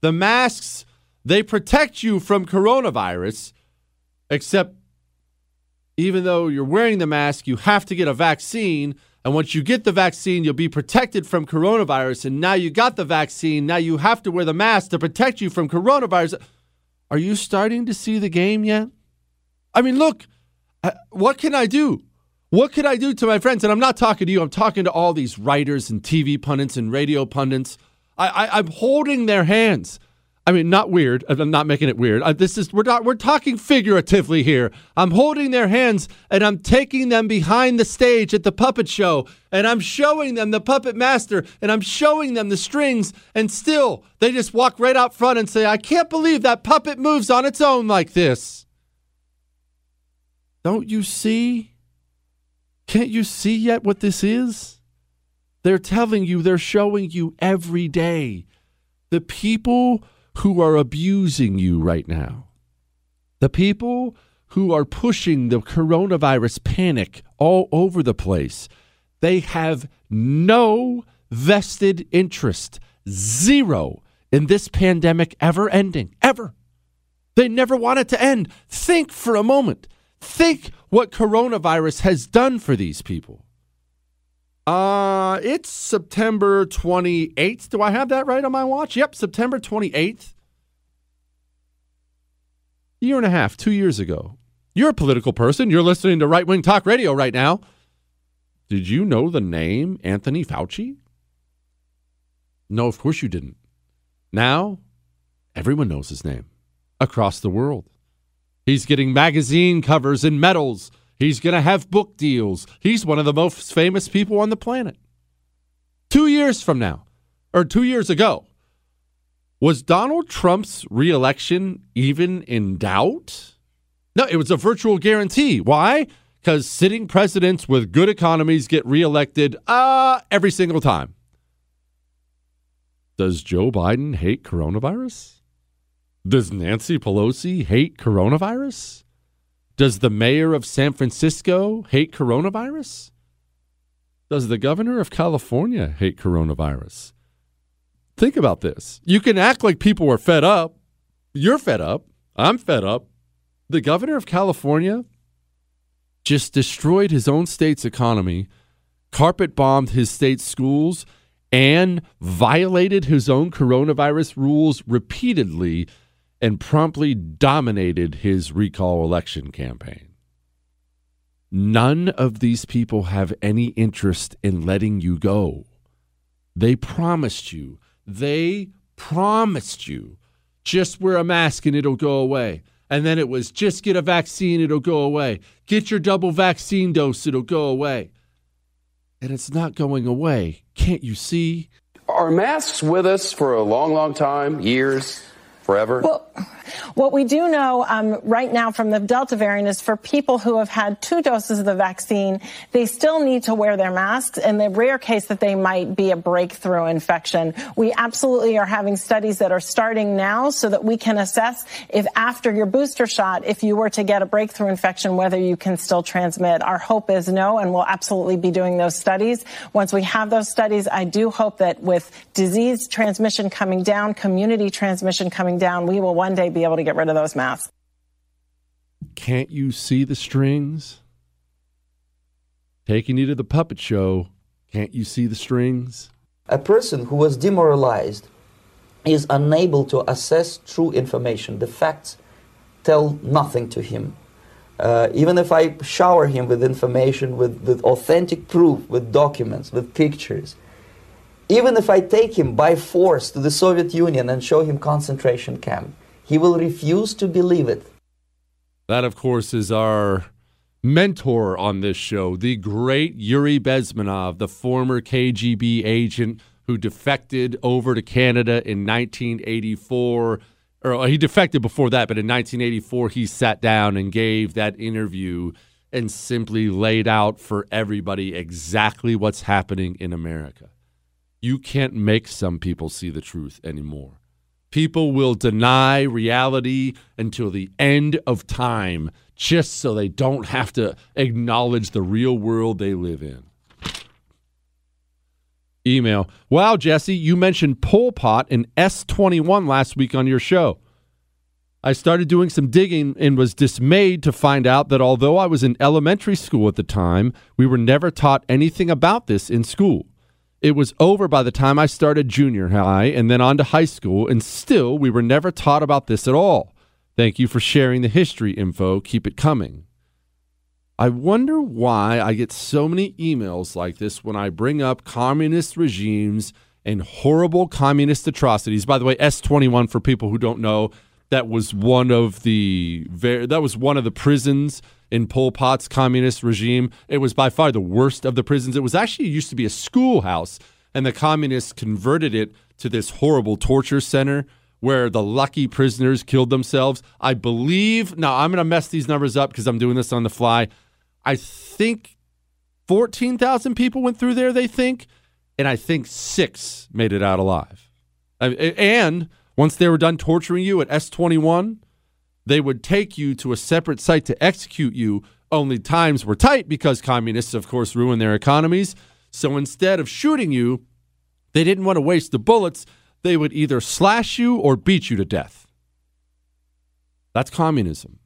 the masks they protect you from coronavirus except even though you're wearing the mask, you have to get a vaccine and once you get the vaccine, you'll be protected from coronavirus. And now you got the vaccine. Now you have to wear the mask to protect you from coronavirus. Are you starting to see the game yet? I mean, look, uh, what can I do? What could I do to my friends? And I'm not talking to you, I'm talking to all these writers and TV pundits and radio pundits. I, I, I'm holding their hands. I mean, not weird. I'm not making it weird. This is we're not we're talking figuratively here. I'm holding their hands and I'm taking them behind the stage at the puppet show and I'm showing them the puppet master and I'm showing them the strings and still they just walk right out front and say, "I can't believe that puppet moves on its own like this." Don't you see? Can't you see yet what this is? They're telling you, they're showing you every day. The people who are abusing you right now, the people who are pushing the coronavirus panic all over the place, they have no vested interest, zero, in this pandemic ever ending, ever. They never want it to end. Think for a moment. Think what coronavirus has done for these people. Uh, it's September 28th. Do I have that right on my watch? Yep, September 28th. Year and a half, two years ago. You're a political person. You're listening to right wing talk radio right now. Did you know the name Anthony Fauci? No, of course you didn't. Now, everyone knows his name across the world. He's getting magazine covers and medals He's going to have book deals. He's one of the most famous people on the planet. Two years from now, or two years ago, was Donald Trump's reelection even in doubt? No, it was a virtual guarantee. Why? Because sitting presidents with good economies get reelected uh, every single time. Does Joe Biden hate coronavirus? Does Nancy Pelosi hate coronavirus? Does the mayor of San Francisco hate coronavirus? Does the governor of California hate coronavirus? Think about this. You can act like people are fed up. You're fed up. I'm fed up. The governor of California just destroyed his own state's economy, carpet bombed his state's schools, and violated his own coronavirus rules repeatedly and promptly dominated his recall election campaign. None of these people have any interest in letting you go. They promised you, they promised you, just wear a mask and it'll go away. And then it was just get a vaccine, it'll go away. Get your double vaccine dose, it'll go away. And it's not going away. Can't you see? Are masks with us for a long, long time, years? Forever? Well, what we do know um, right now from the Delta variant is for people who have had two doses of the vaccine, they still need to wear their masks in the rare case that they might be a breakthrough infection. We absolutely are having studies that are starting now so that we can assess if after your booster shot, if you were to get a breakthrough infection, whether you can still transmit. Our hope is no, and we'll absolutely be doing those studies. Once we have those studies, I do hope that with disease transmission coming down, community transmission coming down, we will one day be able to get rid of those masks. Can't you see the strings? Taking you to the puppet show. Can't you see the strings? A person who was demoralized is unable to assess true information. The facts tell nothing to him. Uh, even if I shower him with information, with, with authentic proof, with documents, with pictures, even if I take him by force to the Soviet Union and show him concentration camp, he will refuse to believe it. That, of course, is our mentor on this show, the great Yuri Bezmenov, the former KGB agent who defected over to Canada in 1984. Or uh, he defected before that, but in 1984, he sat down and gave that interview and simply laid out for everybody exactly what's happening in America. You can't make some people see the truth anymore. People will deny reality until the end of time just so they don't have to acknowledge the real world they live in. Email. Wow, Jesse, you mentioned Pol Pot and S21 last week on your show. I started doing some digging and was dismayed to find out that although I was in elementary school at the time, we were never taught anything about this in school. It was over by the time I started junior high and then on to high school, and still we were never taught about this at all. Thank you for sharing the history info. Keep it coming. I wonder why I get so many emails like this when I bring up communist regimes and horrible communist atrocities. By the way, S21 for people who don't know, that was one of the that was one of the prisons in Pol Pot's communist regime. It was by far the worst of the prisons. It was actually used to be a schoolhouse, and the communists converted it to this horrible torture center where the lucky prisoners killed themselves. I believe, now I'm going to mess these numbers up because I'm doing this on the fly. I think 14,000 people went through there, they think, and I think six made it out alive. And once they were done torturing you at S21, they would take you to a separate site to execute you. Only times were tight because communists, of course, ruin their economies. So instead of shooting you, they didn't want to waste the bullets. They would either slash you or beat you to death. That's communism.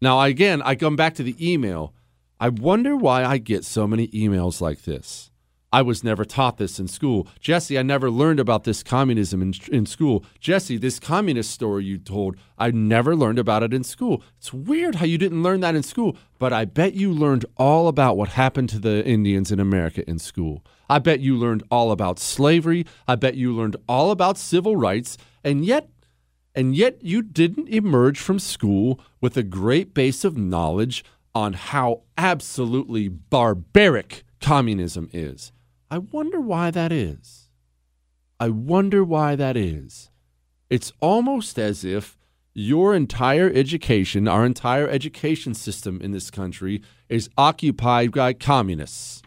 Now, again, I come back to the email. I wonder why I get so many emails like this. I was never taught this in school. Jesse, I never learned about this communism in, in school. Jesse, this communist story you told, I never learned about it in school. It's weird how you didn't learn that in school, but I bet you learned all about what happened to the Indians in America in school. I bet you learned all about slavery. I bet you learned all about civil rights. And yet, and yet you didn't emerge from school with a great base of knowledge on how absolutely barbaric communism is. I wonder why that is. I wonder why that is. It's almost as if your entire education, our entire education system in this country, is occupied by communists.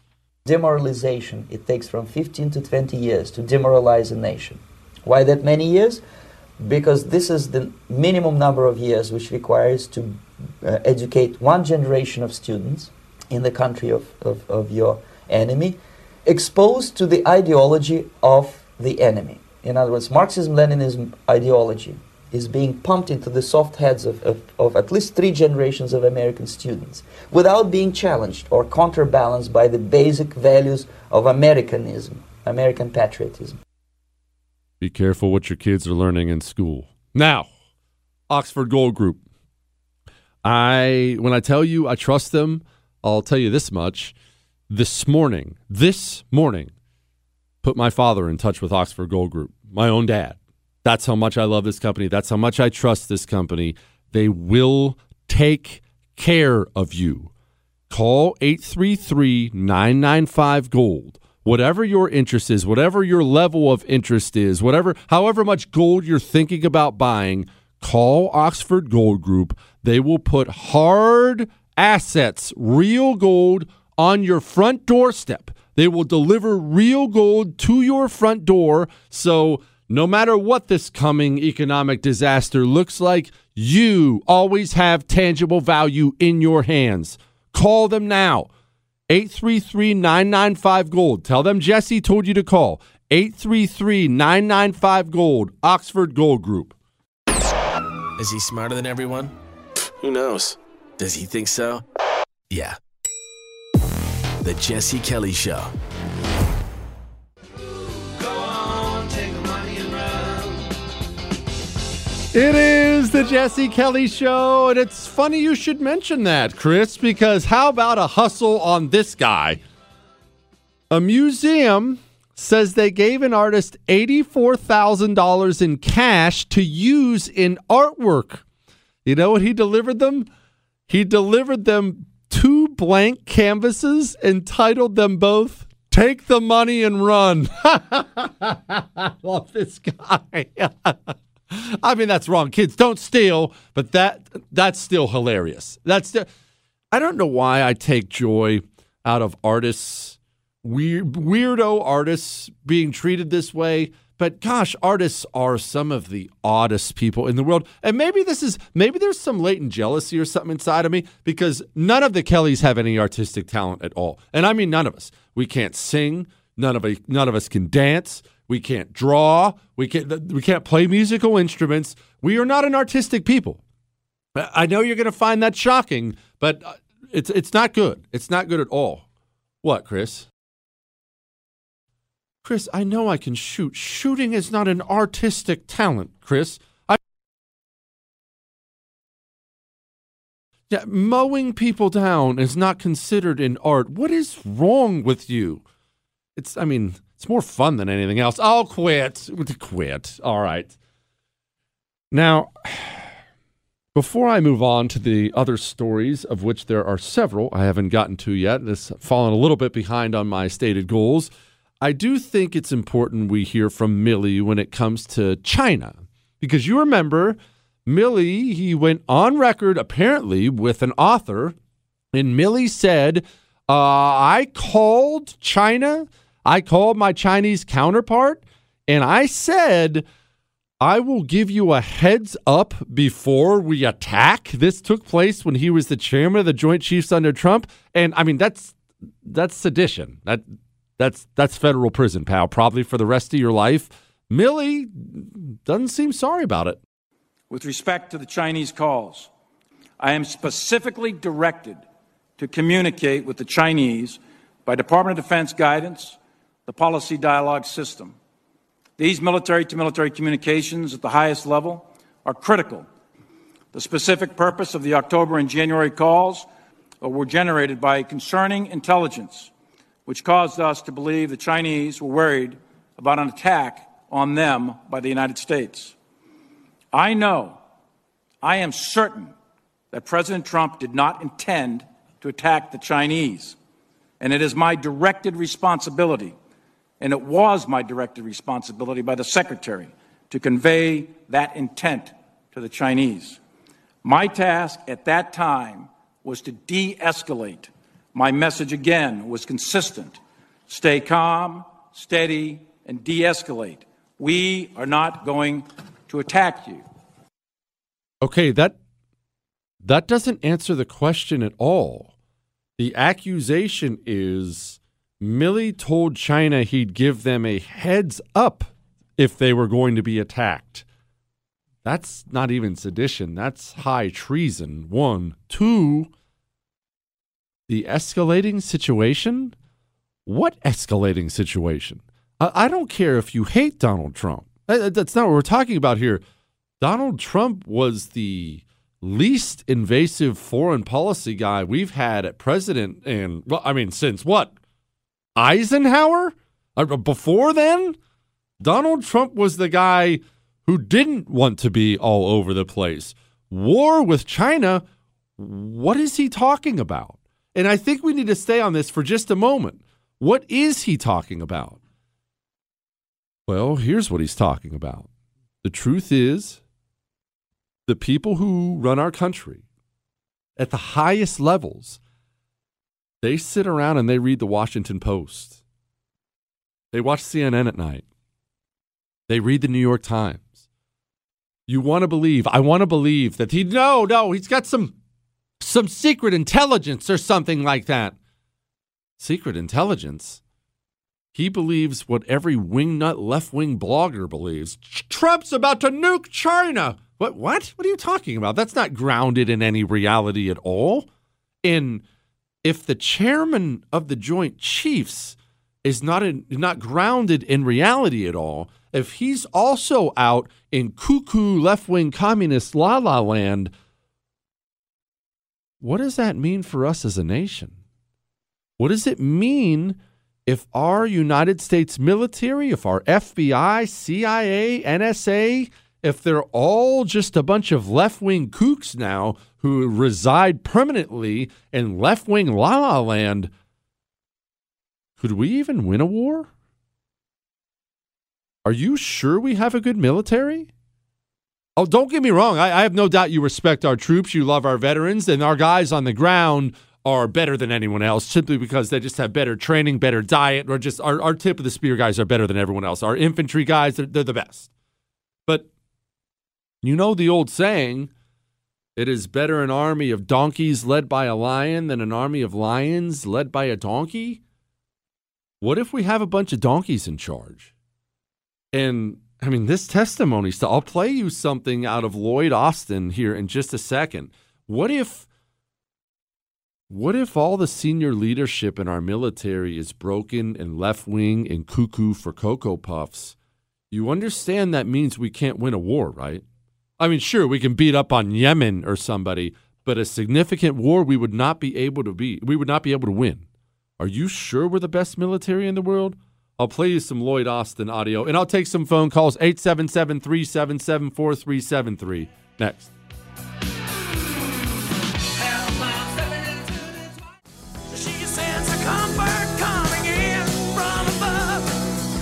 Demoralization, it takes from 15 to 20 years to demoralize a nation. Why that many years? Because this is the minimum number of years which requires to uh, educate one generation of students in the country of, of, of your enemy exposed to the ideology of the enemy. In other words, Marxism Leninism ideology is being pumped into the soft heads of, of, of, at least three generations of American students without being challenged or counterbalanced by the basic values of Americanism, American patriotism. Be careful what your kids are learning in school. Now, Oxford Gold Group. I when I tell you I trust them, I'll tell you this much this morning, this morning, put my father in touch with Oxford Gold Group, my own dad. That's how much I love this company. That's how much I trust this company. They will take care of you. Call 833 995 Gold. Whatever your interest is, whatever your level of interest is, whatever, however much gold you're thinking about buying, call Oxford Gold Group. They will put hard assets, real gold, on your front doorstep. They will deliver real gold to your front door. So, no matter what this coming economic disaster looks like, you always have tangible value in your hands. Call them now. 833 995 Gold. Tell them Jesse told you to call. 833 995 Gold, Oxford Gold Group. Is he smarter than everyone? Who knows? Does he think so? Yeah. The Jesse Kelly Show. It is the Jesse Kelly Show, and it's funny you should mention that, Chris, because how about a hustle on this guy? A museum says they gave an artist $84,000 in cash to use in artwork. You know what he delivered them? He delivered them two blank canvases and titled them both Take the Money and Run. I love this guy. I mean, that's wrong. Kids don't steal, but that that's still hilarious. That's still, I don't know why I take joy out of artists, weird weirdo artists being treated this way. But gosh, artists are some of the oddest people in the world. And maybe this is maybe there's some latent jealousy or something inside of me because none of the Kellys have any artistic talent at all. And I mean none of us. We can't sing, none of none of us can dance. We can't draw. We can't. We can't play musical instruments. We are not an artistic people. I know you're going to find that shocking, but uh, it's it's not good. It's not good at all. What, Chris? Chris, I know I can shoot. Shooting is not an artistic talent, Chris. I yeah, mowing people down is not considered an art. What is wrong with you? It's. I mean. It's more fun than anything else. I'll quit. Quit. All right. Now, before I move on to the other stories, of which there are several I haven't gotten to yet, and this fallen a little bit behind on my stated goals. I do think it's important we hear from Milley when it comes to China, because you remember Milley, he went on record apparently with an author, and Milley said, uh, I called China I called my Chinese counterpart and I said, I will give you a heads up before we attack. This took place when he was the chairman of the Joint Chiefs under Trump. And I mean that's that's sedition. That that's that's federal prison, pal, probably for the rest of your life. Milley doesn't seem sorry about it. With respect to the Chinese calls, I am specifically directed to communicate with the Chinese by Department of Defense guidance the policy dialogue system. These military to military communications at the highest level are critical. The specific purpose of the October and January calls were generated by concerning intelligence, which caused us to believe the Chinese were worried about an attack on them by the United States. I know, I am certain that President Trump did not intend to attack the Chinese, and it is my directed responsibility and it was my directed responsibility by the Secretary to convey that intent to the Chinese. My task at that time was to de escalate. My message again was consistent stay calm, steady, and de escalate. We are not going to attack you. Okay, that that doesn't answer the question at all. The accusation is Milley told China he'd give them a heads up if they were going to be attacked. That's not even sedition. That's high treason. One. Two, the escalating situation? What escalating situation? I, I don't care if you hate Donald Trump. That's not what we're talking about here. Donald Trump was the least invasive foreign policy guy we've had at president and well, I mean since what? Eisenhower? Uh, before then, Donald Trump was the guy who didn't want to be all over the place. War with China, what is he talking about? And I think we need to stay on this for just a moment. What is he talking about? Well, here's what he's talking about. The truth is, the people who run our country at the highest levels, they sit around and they read the Washington Post. They watch CNN at night. They read the New York Times. You want to believe, I want to believe that he, no, no, he's got some, some secret intelligence or something like that. Secret intelligence? He believes what every wingnut left wing blogger believes. Trump's about to nuke China. What? What? What are you talking about? That's not grounded in any reality at all. In if the chairman of the Joint Chiefs is not in, not grounded in reality at all, if he's also out in cuckoo left wing communist la la land, what does that mean for us as a nation? What does it mean if our United States military, if our FBI, CIA, NSA, if they're all just a bunch of left wing kooks now who reside permanently in left wing la la land, could we even win a war? Are you sure we have a good military? Oh, don't get me wrong. I, I, have no doubt you respect our troops, you love our veterans, and our guys on the ground are better than anyone else simply because they just have better training, better diet, or just our, our tip of the spear guys are better than everyone else. Our infantry guys, they're, they're the best. But you know the old saying it is better an army of donkeys led by a lion than an army of lions led by a donkey? What if we have a bunch of donkeys in charge? And I mean, this testimony, so I'll play you something out of Lloyd Austin here in just a second. What if what if all the senior leadership in our military is broken and left wing and cuckoo for Cocoa Puffs? You understand that means we can't win a war, right? I mean, sure, we can beat up on Yemen or somebody, but a significant war we would not be able to be we would not be able to win. Are you sure we're the best military in the world? I'll play you some Lloyd Austin audio and I'll take some phone calls 877 377 4373 next.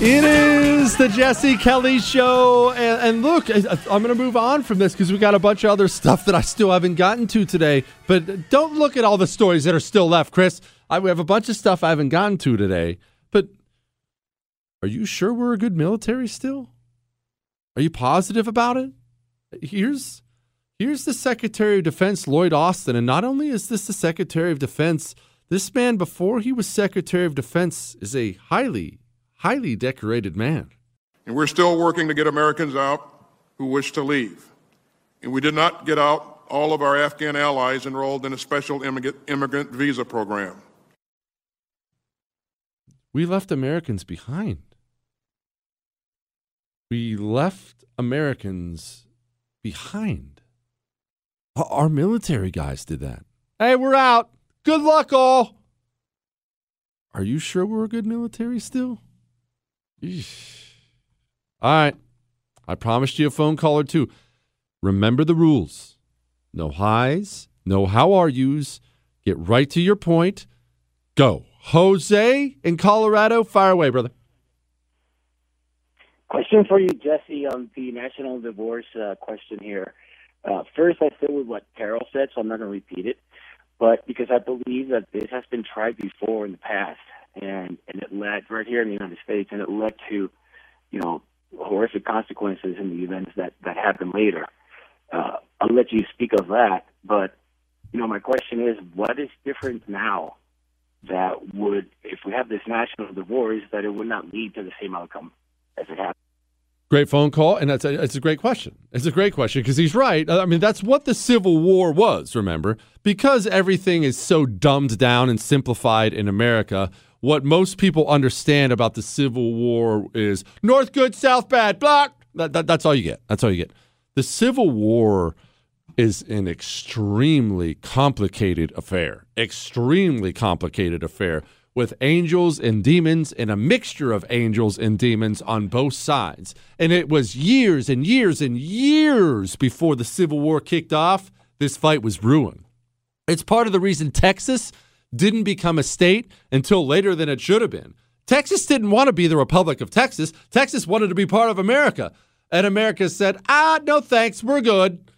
It is the Jesse Kelly Show. And, and look, I'm going to move on from this because we got a bunch of other stuff that I still haven't gotten to today. But don't look at all the stories that are still left, Chris. I, we have a bunch of stuff I haven't gotten to today. But are you sure we're a good military still? Are you positive about it? Here's here's the Secretary of Defense Lloyd Austin, and not only is this the Secretary of Defense, this man before he was Secretary of Defense is a highly highly decorated man. And we're still working to get Americans out who wish to leave. And we did not get out all of our Afghan allies enrolled in a special immigrant visa program. We left Americans behind. We left Americans behind. Our military guys did that. Hey, we're out. Good luck, all. Are you sure we're a good military still? Eesh. All right. I promised you a phone call or two. Remember the rules no highs, no how are yous. Get right to your point. Go. Jose in Colorado, fire away, brother. Question for you, Jesse, on the national divorce uh, question here. Uh, first, I feel with what Karol said, so I'm not going to repeat it. But because I believe that this has been tried before in the past, and and it led right here in the United States, and it led to, you know, horrific consequences in the events that that happened later. Uh, I'll let you speak of that, but you know, my question is, what is different now that would, if we have this national divorce, that it would not lead to the same outcome it happened? Great phone call, and that's a, it's a great question. It's a great question because he's right. I mean, that's what the Civil War was. Remember, because everything is so dumbed down and simplified in America, what most people understand about the Civil War is North good, South bad, block. That, that, that's all you get. That's all you get. The Civil War is an extremely complicated affair. Extremely complicated affair with angels and demons and a mixture of angels and demons on both sides. And it was years and years and years before the Civil War kicked off. This fight was brewing. It's part of the reason Texas didn't become a state until later than it should have been. Texas didn't want to be the Republic of Texas. Texas wanted to be part of America. And America said, ah, no thanks, we're good.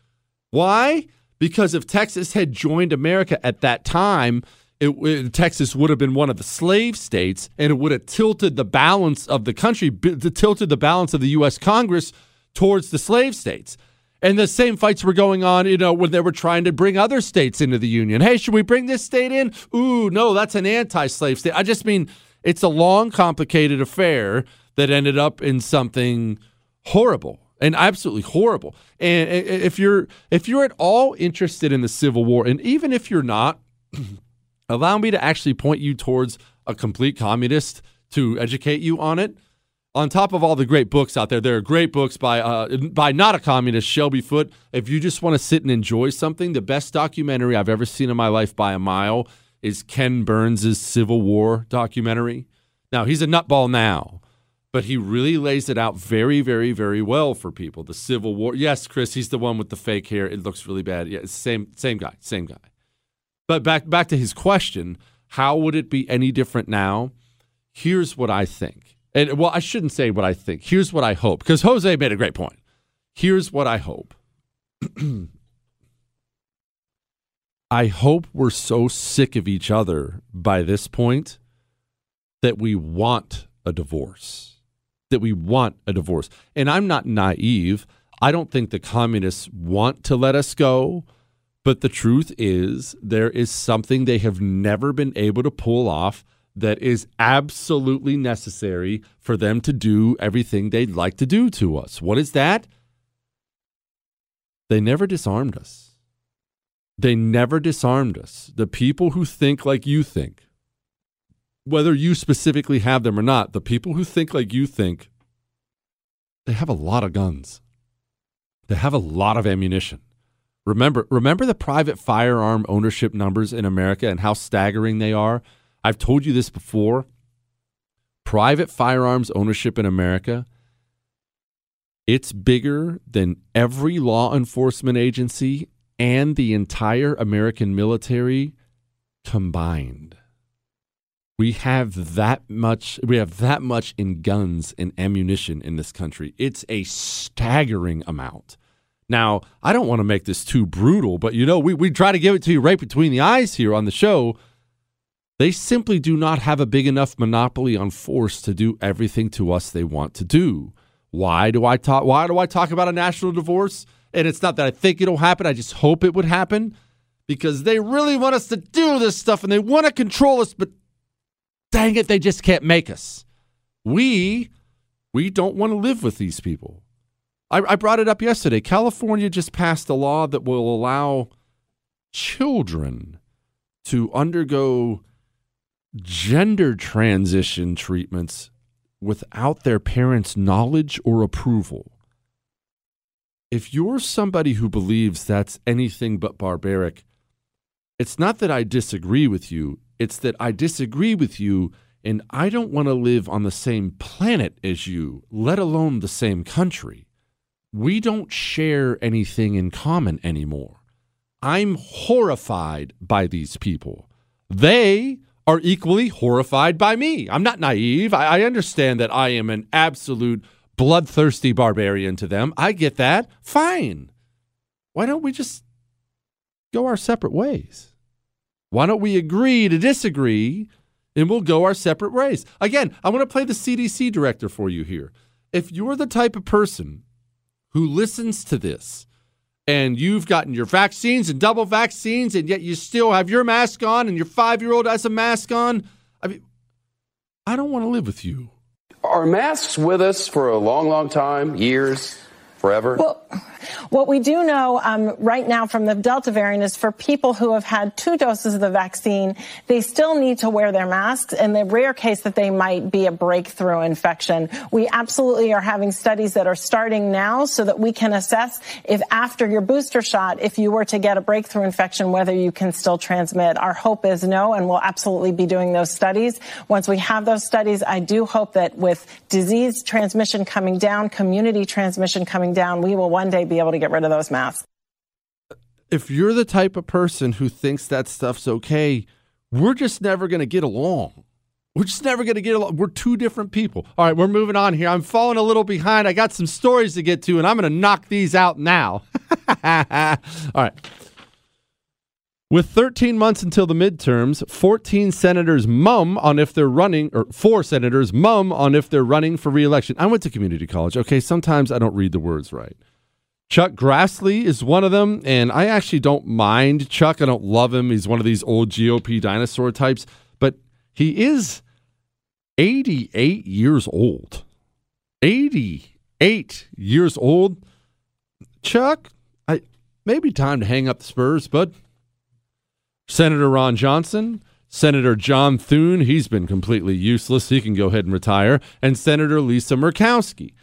Why? Because if Texas had joined America at that time, it, it, Texas would have been one of the slave states, and it would have tilted the balance of the country, b- tilted the balance of the U.S. Congress towards the slave states. And the same fights were going on, you know, when they were trying to bring other states into the union. Hey, should we bring this state in? Ooh, no, that's an anti-slave state. I just mean it's a long, complicated affair that ended up in something horrible and absolutely horrible. And if you're if you're at all interested in the Civil War, and even if you're not, allow me to actually point you towards a complete communist to educate you on it on top of all the great books out there, there are great books by uh, by not a communist, Shelby Foote. If you just want to sit and enjoy something, the best documentary I've ever seen in my life by a mile is Ken Burns' Civil War documentary. Now he's a nutball now, but he really lays it out very, very, very well for people. The Civil War. Yes, Chris, he's the one with the fake hair. It looks really bad. Yeah, same same guy, same guy. But back back to his question, how would it be any different now? Here's what I think and well, I shouldn't say what I think. Here's what I hope, because Jose made a great point. Here's what I hope. I hope we're so sick of each other by this point that we want a divorce. That we want a divorce. And I'm not naive. I don't think the communists want to let us go. But the truth is, there is something they have never been able to pull off that is absolutely necessary for them to do everything they'd like to do to us. What is that? They never disarmed us. They never disarmed us. The people who think like you think, whether you specifically have them or not, the people who think like you think, they have a lot of guns. They have a lot of ammunition. Remember, remember the private firearm ownership numbers in America and how staggering they are? I've told you this before. Private firearms ownership in America, it's bigger than every law enforcement agency and the entire American military combined. We have that much we have that much in guns and ammunition in this country. It's a staggering amount. Now, I don't want to make this too brutal, but you know, we, we try to give it to you right between the eyes here on the show they simply do not have a big enough monopoly on force to do everything to us they want to do. Why do I talk why do I talk about a national divorce? And it's not that I think it'll happen, I just hope it would happen because they really want us to do this stuff and they want to control us, but dang it, they just can't make us. We we don't want to live with these people. I, I brought it up yesterday. California just passed a law that will allow children to undergo gender transition treatments without their parents' knowledge or approval. If you're somebody who believes that's anything but barbaric, it's not that I disagree with you, it's that I disagree with you and I don't want to live on the same planet as you, let alone the same country. We don't share anything in common anymore. I'm horrified by these people. They are equally horrified by me. I'm not naive. I, I understand that I am an absolute bloodthirsty barbarian to them. I get that. Fine. Why don't we just go our separate ways? Why don't we agree to disagree and we'll go our separate ways? Again, I want to play the CDC director for you here. If you're the type of person who listens to this and you've gotten your vaccines and double vaccines, and yet you still have your mask on, and your five year old has a mask on. I mean, I don't want to live with you. Are masks with us for a long, long time, years, forever? Well, what we do know um, right now from the Delta variant is for people who have had two doses of the vaccine, they still need to wear their masks in the rare case that they might be a breakthrough infection. We absolutely are having studies that are starting now so that we can assess if after your booster shot, if you were to get a breakthrough infection, whether you can still transmit. Our hope is no, and we'll absolutely be doing those studies. Once we have those studies, I do hope that with disease transmission coming down, community transmission coming down, we will one day be able to get rid of those masks. If you're the type of person who thinks that stuff's okay, we're just never going to get along. We're just never going to get along. We're two different people. All right, we're moving on here. I'm falling a little behind. I got some stories to get to, and I'm going to knock these out now. All right. With 13 months until the midterms, 14 senators mum on if they're running, or four senators mum on if they're running for reelection. I went to community college. Okay, sometimes I don't read the words right. Chuck Grassley is one of them, and I actually don't mind Chuck. I don't love him. He's one of these old GOP dinosaur types, but he is 88 years old. 88 years old. Chuck, I maybe time to hang up the Spurs, but Senator Ron Johnson, Senator John Thune, he's been completely useless. He can go ahead and retire. And Senator Lisa Murkowski.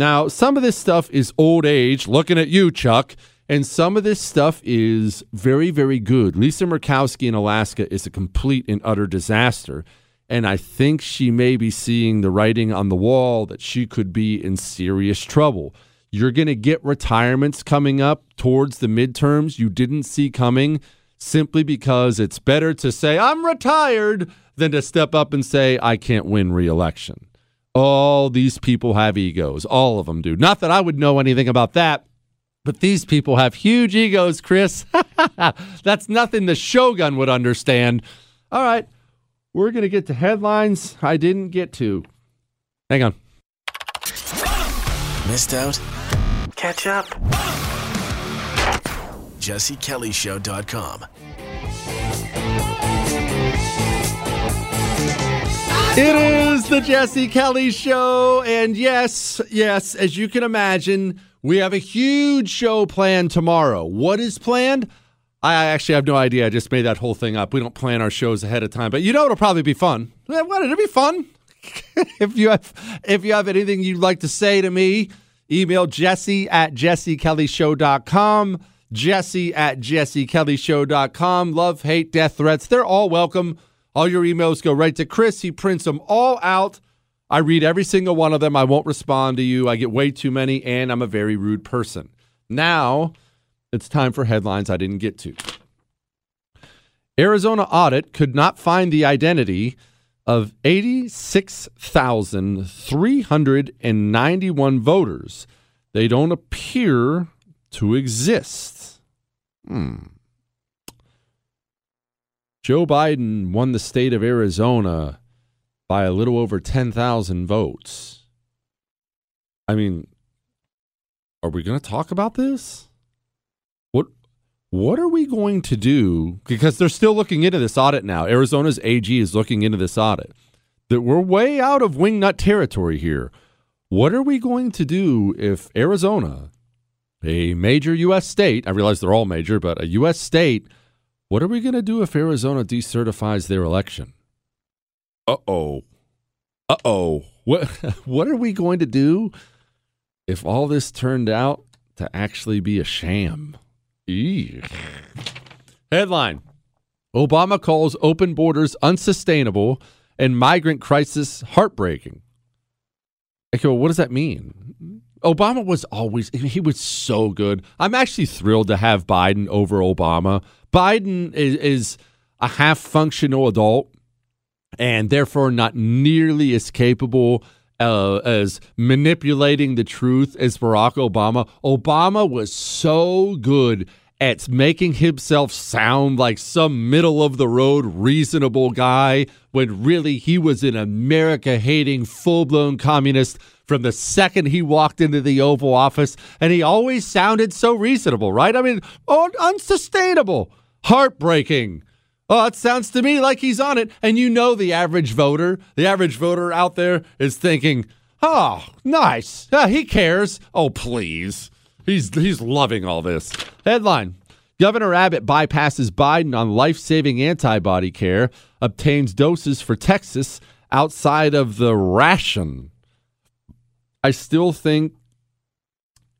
Now, some of this stuff is old age, looking at you, Chuck, and some of this stuff is very, very good. Lisa Murkowski in Alaska is a complete and utter disaster. And I think she may be seeing the writing on the wall that she could be in serious trouble. You're going to get retirements coming up towards the midterms you didn't see coming simply because it's better to say, I'm retired, than to step up and say, I can't win reelection. All these people have egos. All of them do. Not that I would know anything about that, but these people have huge egos, Chris. That's nothing the Shogun would understand. All right, we're going to get to headlines I didn't get to. Hang on. Missed out? Catch up. JesseKellyShow.com. It is the Jesse Kelly Show. And yes, yes, as you can imagine, we have a huge show planned tomorrow. What is planned? I actually have no idea. I just made that whole thing up. We don't plan our shows ahead of time, but you know it'll probably be fun. Eh, What? It'll be fun. if you have if you have anything you'd like to say to me, email Jesse at jessekellyshow.com. Jesse at jessekellyshow.com. Love, hate, death threats. They're all welcome. All your emails go right to Chris. He prints them all out. I read every single one of them. I won't respond to you. I get way too many, and I'm a very rude person. Now it's time for headlines I didn't get to. Arizona audit could not find the identity of 86,391 voters. They don't appear to exist. Hmm. Joe Biden won the state of Arizona by a little over 10,000 votes. I mean, are we going to talk about this? What what are we going to do because they're still looking into this audit now. Arizona's AG is looking into this audit. That we're way out of wingnut territory here. What are we going to do if Arizona, a major US state, I realize they're all major, but a US state what are we going to do if Arizona decertifies their election? Uh oh. Uh oh. What, what are we going to do if all this turned out to actually be a sham? Eek. Headline Obama calls open borders unsustainable and migrant crisis heartbreaking. Okay, well, what does that mean? Obama was always, he was so good. I'm actually thrilled to have Biden over Obama. Biden is, is a half functional adult and therefore not nearly as capable uh, as manipulating the truth as Barack Obama. Obama was so good at making himself sound like some middle of the road reasonable guy when really he was an America hating full blown communist from the second he walked into the Oval Office. And he always sounded so reasonable, right? I mean, oh, unsustainable, heartbreaking. Oh, it sounds to me like he's on it. And you know, the average voter, the average voter out there is thinking, oh, nice. He cares. Oh, please. He's, he's loving all this. Headline Governor Abbott bypasses Biden on life saving antibody care, obtains doses for Texas outside of the ration. I still think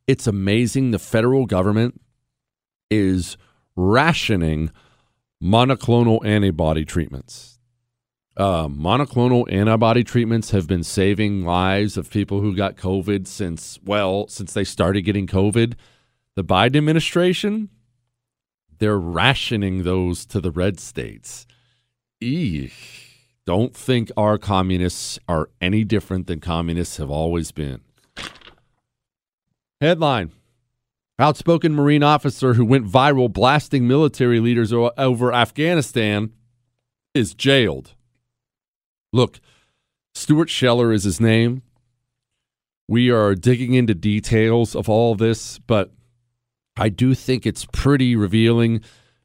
it's amazing the federal government is rationing monoclonal antibody treatments. Uh, monoclonal antibody treatments have been saving lives of people who got COVID since, well, since they started getting COVID. The Biden administration, they're rationing those to the red states. Eek. Don't think our communists are any different than communists have always been. Headline Outspoken Marine officer who went viral blasting military leaders over Afghanistan is jailed. Look, Stuart Scheller is his name. We are digging into details of all this, but I do think it's pretty revealing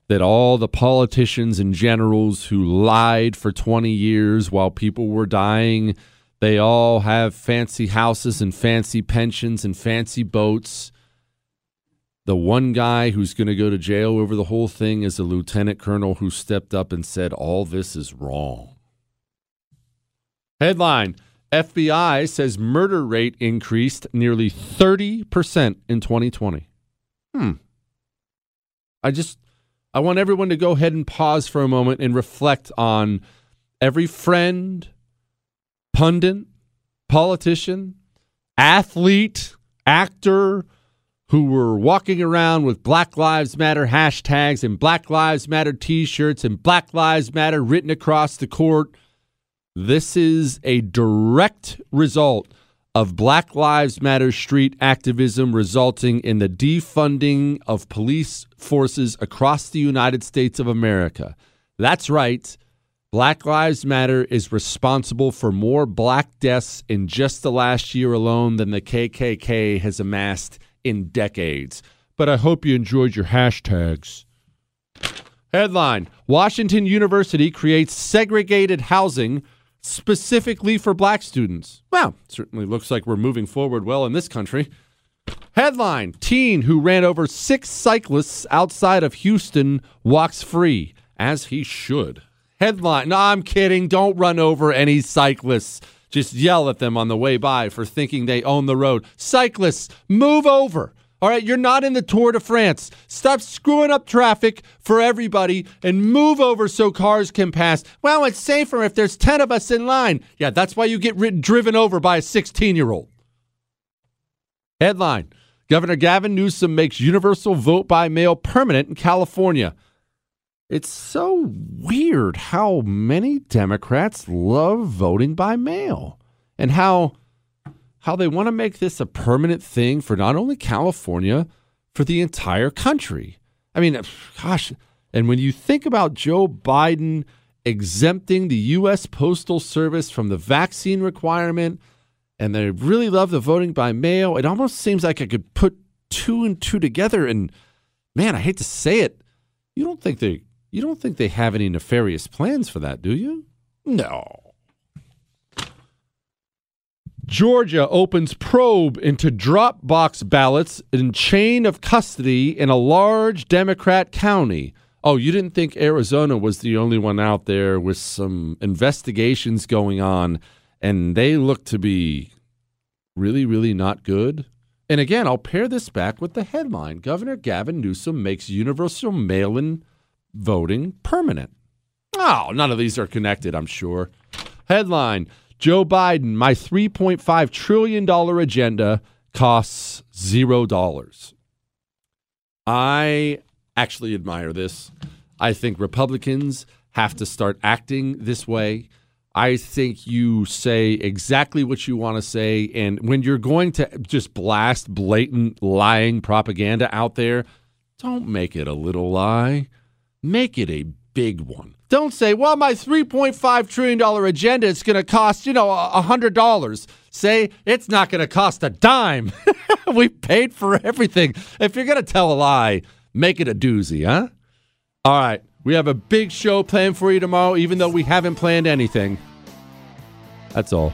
that all the politicians and generals who lied for 20 years while people were dying, they all have fancy houses and fancy pensions and fancy boats. The one guy who's going to go to jail over the whole thing is a lieutenant colonel who stepped up and said, All this is wrong. Headline FBI says murder rate increased nearly 30% in 2020. Hmm. I just, I want everyone to go ahead and pause for a moment and reflect on every friend, pundit, politician, athlete, actor, who were walking around with Black Lives Matter hashtags and Black Lives Matter t shirts and Black Lives Matter written across the court. This is a direct result of Black Lives Matter street activism resulting in the defunding of police forces across the United States of America. That's right. Black Lives Matter is responsible for more black deaths in just the last year alone than the KKK has amassed in decades. But I hope you enjoyed your hashtags. Headline Washington University creates segregated housing specifically for black students. Well, certainly looks like we're moving forward well in this country. Headline Teen who ran over six cyclists outside of Houston walks free, as he should. Headline No, I'm kidding. Don't run over any cyclists. Just yell at them on the way by for thinking they own the road. Cyclists, move over. All right, you're not in the Tour de France. Stop screwing up traffic for everybody and move over so cars can pass. Well, it's safer if there's 10 of us in line. Yeah, that's why you get rid- driven over by a 16 year old. Headline Governor Gavin Newsom makes universal vote by mail permanent in California. It's so weird how many Democrats love voting by mail and how how they want to make this a permanent thing for not only California, for the entire country. I mean, gosh, and when you think about Joe Biden exempting the US Postal Service from the vaccine requirement and they really love the voting by mail, it almost seems like I could put two and two together and man, I hate to say it, you don't think they you don't think they have any nefarious plans for that, do you? No. Georgia opens probe into Dropbox ballots in chain of custody in a large Democrat county. Oh, you didn't think Arizona was the only one out there with some investigations going on, and they look to be really, really not good? And again, I'll pair this back with the headline Governor Gavin Newsom makes universal mail in voting permanent. Oh, none of these are connected, I'm sure. Headline Joe Biden, my $3.5 trillion agenda costs zero dollars. I actually admire this. I think Republicans have to start acting this way. I think you say exactly what you want to say. And when you're going to just blast blatant lying propaganda out there, don't make it a little lie, make it a big one. Don't say, well, my $3.5 trillion agenda is going to cost, you know, $100. Say, it's not going to cost a dime. we paid for everything. If you're going to tell a lie, make it a doozy, huh? All right. We have a big show planned for you tomorrow, even though we haven't planned anything. That's all.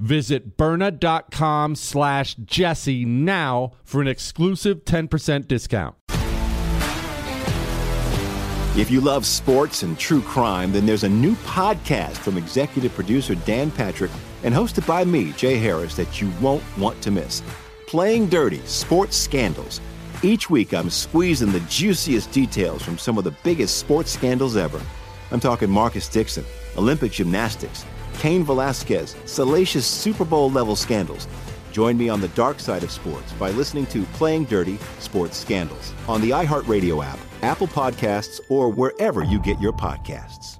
Visit Byrna.com slash Jesse now for an exclusive 10% discount. If you love sports and true crime, then there's a new podcast from executive producer Dan Patrick and hosted by me, Jay Harris, that you won't want to miss. Playing Dirty Sports Scandals. Each week, I'm squeezing the juiciest details from some of the biggest sports scandals ever. I'm talking Marcus Dixon, Olympic gymnastics, Cain Velasquez, salacious Super Bowl level scandals. Join me on the dark side of sports by listening to Playing Dirty Sports Scandals on the iHeartRadio app, Apple Podcasts, or wherever you get your podcasts.